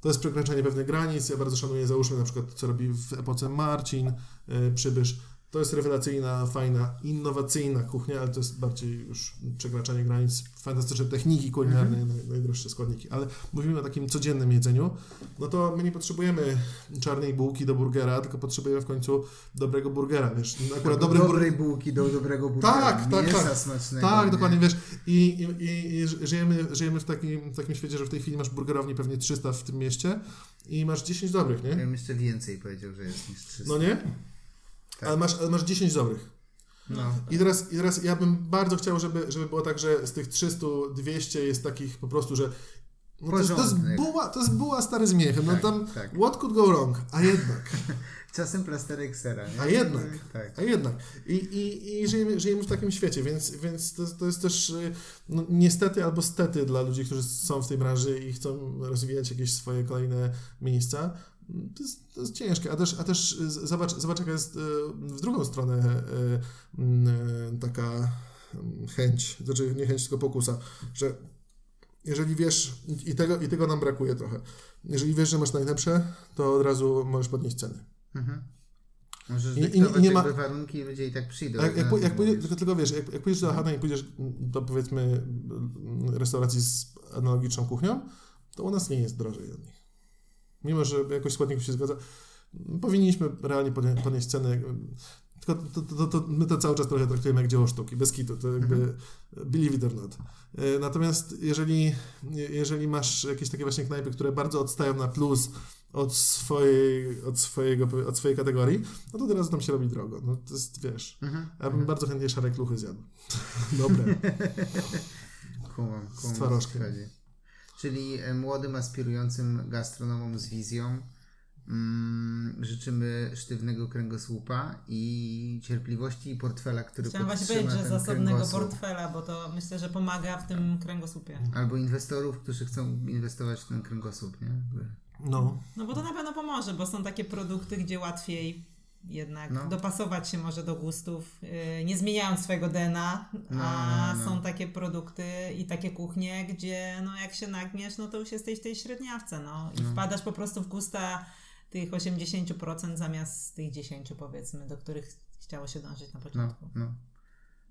to jest przekraczanie pewnych granic, ja bardzo szanuję, załóżmy na przykład, co robi w epoce Marcin, y, Przybysz, to jest rewelacyjna, fajna, innowacyjna kuchnia, ale to jest bardziej już przekraczanie granic, fantastyczne techniki kulinarne, naj, najdroższe składniki, ale mówimy o takim codziennym jedzeniu, no to my nie potrzebujemy czarnej bułki do burgera, tylko potrzebujemy w końcu dobrego burgera, wiesz, akurat dobry dobrej bułki do dobrego burgera. Tak, tak, tak. smacznego. tak, nie? dokładnie, wiesz, i, i, i, żyjemy, żyjemy w, takim, takim świecie, że w tej chwili masz burgerowni pewnie 300 w tym mieście i masz 10 dobrych, Ja nie? bym jeszcze więcej powiedział, że jest niż 300. No nie? Tak. Ale, masz, ale masz 10 dobrych. No. I teraz, I teraz ja bym bardzo chciał, żeby, żeby było tak, że z tych 300, 200 jest takich po prostu, że no to, jest, to, jest buła, to jest buła stary z miechem, no Tak, tam tak. what could go wrong, a jednak. Czasem plasterek sera, nie? A jednak. Tak. A jednak. I, i, i żyjemy, żyjemy w takim świecie, więc, więc to, to jest też y, no, niestety albo stety dla ludzi, którzy są w tej branży i chcą rozwijać jakieś swoje kolejne miejsca. To jest, to jest ciężkie, a też, a też y, zobacz, zobacz jaka jest y, w drugą stronę y, taka y, chęć, znaczy nie chęć, tylko pokusa, że jeżeli wiesz, i tego, i tego nam brakuje trochę, jeżeli wiesz, że masz najlepsze, to od razu możesz podnieść ceny. Możesz I- i- nie ma- warunki i ludzie i tak przyjdą. Jak, jak, jak pójdziesz, tylko, tylko wiesz, jak, jak pójdziesz do Hana i pójdziesz do powiedzmy mm, restauracji z analogiczną kuchnią, to u nas nie jest drożej od nich. Mimo, że jakość składników się zgadza, powinniśmy realnie podnie- podnieść ceny. Tylko to, to, to, my to cały czas trochę traktujemy jak dzieło sztuki, bez kitu, to jakby believe it or not. E, Natomiast jeżeli, jeżeli masz jakieś takie właśnie knajpy, które bardzo odstają na plus od swojej, od swojego, od swojej kategorii, no to teraz tam się robi drogo. No to jest, wiesz, Mhm. ja bym bardzo chętnie szare kluchy zjadł. Dobre. Kumam, Z kumam, co twarożkiem. Czyli e, młodym, aspirującym gastronomom z wizją mm, życzymy sztywnego kręgosłupa i cierpliwości i portfela, który Chciałam właśnie powiedzieć, że zasobnego kręgosłup. portfela, bo to myślę, że pomaga w tym kręgosłupie. Albo inwestorów, którzy chcą inwestować w ten kręgosłup, nie? No. No bo to na pewno pomoże, bo są takie produkty, gdzie łatwiej jednak No. dopasować się może do gustów, yy, nie zmieniając swojego DNA, No, a no, no. są takie produkty i takie kuchnie, gdzie no jak się nagniesz, no to już jesteś w tej średniawce, no i wpadasz po prostu w gusta tych 80% zamiast tych 10 powiedzmy, do których chciało się dążyć na No, początku. no.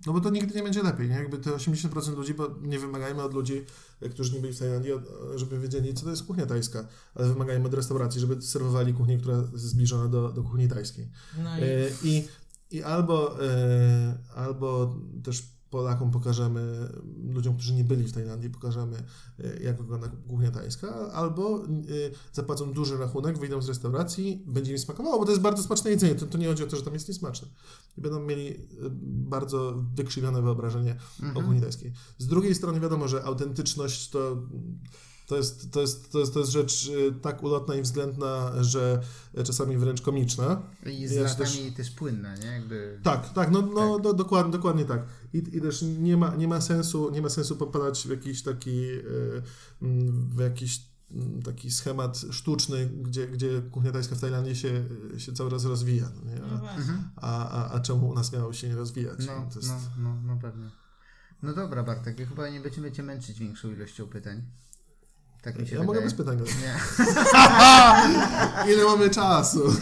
No bo to nigdy nie będzie lepiej, nie? Jakby te 80% ludzi, bo nie wymagajmy od ludzi, e, którzy nie byli w Tajlandii, od- żeby wiedzieli, co to jest kuchnia tajska, ale wymagajmy od restauracji, żeby serwowali kuchnię, która jest zbliżona do, do kuchni tajskiej. No i E, I, i albo, e, albo też Polakom pokażemy, ludziom, którzy nie byli w Tajlandii, pokażemy, e, jak wygląda kuchnia tajska, albo e, zapłacą duży rachunek, wyjdą z restauracji, będzie im smakowało, bo to jest bardzo smaczne jedzenie. To, to nie chodzi o to, że tam jest niesmaczne. I będą mieli e, bardzo wykrzywione wyobrażenie o kuchni tajskiej. Z drugiej strony wiadomo, że autentyczność to to jest, to, jest, to, jest, to jest rzecz e, tak ulotna i względna, że czasami wręcz komiczna. I z Ja latami też- też... płynna, nie? Jakby... Tak, tak, no, no Tak. Do, dokładnie, dokładnie tak. I, I też nie ma, nie ma sensu, nie ma sensu popadać w jakiś taki, mm, w jakiś mm, taki schemat sztuczny, gdzie, gdzie kuchnia tajska w Tajlandii się, się cały czas rozwija. No nie? no A, właśnie. a, a, a czemu u nas miało się nie rozwijać? No, jest... no, no, no pewnie. No dobra, Bartek, ja chyba nie będziemy Cię męczyć większą ilością pytań. Tak mi się Ja wydaje. mogę bez pytań. Nie. Ile mamy czasu?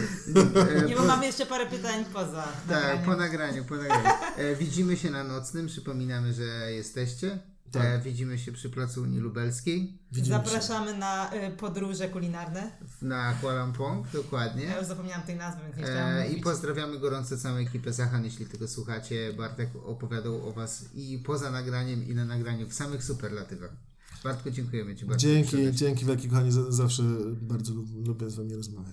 E, Nie, bo mamy jeszcze parę pytań poza Tak, po nagraniu, po nagraniu. E, widzimy się na nocnym, przypominamy, że jesteście. Tak. E, widzimy się przy Placu Unii Lubelskiej Widzimy się. Zapraszamy na y, podróże kulinarne. na Kuala Lumpur, Ja dokładnie. już zapomniałam tej nazwy, więc nie chciałam E, I pozdrawiamy gorąco całą ekipę Zachan, jeśli tego słuchacie. Bartek opowiadał o Was i poza nagraniem, i na nagraniu w samych superlatywach. Bartku, dziękujemy Ci bardzo. Dzięki, dzięki wielkie kochani, za- zawsze bardzo lub- lubię z wami rozmawiać.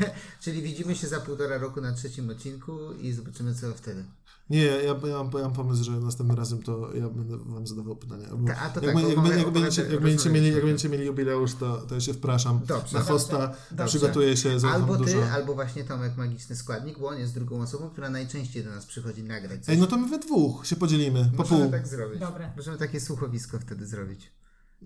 Czyli widzimy się za półtora roku na trzecim odcinku i zobaczymy co wtedy. Nie, ja, ja, mam, ja mam pomysł, że następnym razem to ja będę wam zadawał pytania. Ta- a to jak, tak, my- jak, my- jak, będziecie, jak, będziecie mieli, jak będziecie mieli jubileusz, to, to ja się wpraszam Dobrze. na hosta, Dobrze. przygotuję się, za Albo ty, dużo. albo właśnie Tomek Magiczny Składnik, bo on jest drugą osobą, która najczęściej do nas przychodzi nagrać. coś. Ej, no to my we dwóch się podzielimy, po Możemy pół. tak zrobić. Dobre. Możemy takie słuchowisko wtedy zrobić.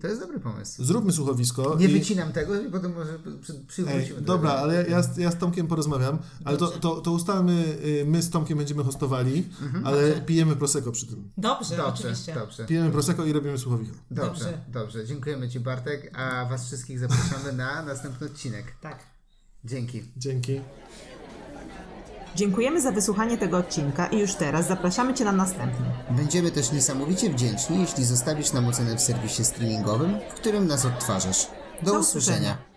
To jest dobry pomysł. Zróbmy słuchowisko. Nie i... wycinam tego, bo potem może przy, Ej, przywrócimy. do dobra, tego. ale ja, ja, z, ja z Tomkiem porozmawiam, ale to, to, to ustalmy, y, my z Tomkiem będziemy hostowali, Mhm. ale Dobrze. pijemy prosecco przy tym. Dobrze, Dobrze, oczywiście. dobrze. Pijemy prosecco i robimy słuchowisko. Dobrze, Dobrze. dobrze. Dziękujemy Ci Bartek, a Was wszystkich zapraszamy na następny odcinek. Tak. Dzięki. Dzięki. Dziękujemy za wysłuchanie tego odcinka i już teraz zapraszamy Cię na następny. Będziemy też niesamowicie wdzięczni, jeśli zostawisz nam ocenę w serwisie streamingowym, w którym nas odtwarzasz. Do, Do usłyszenia. usłyszenia.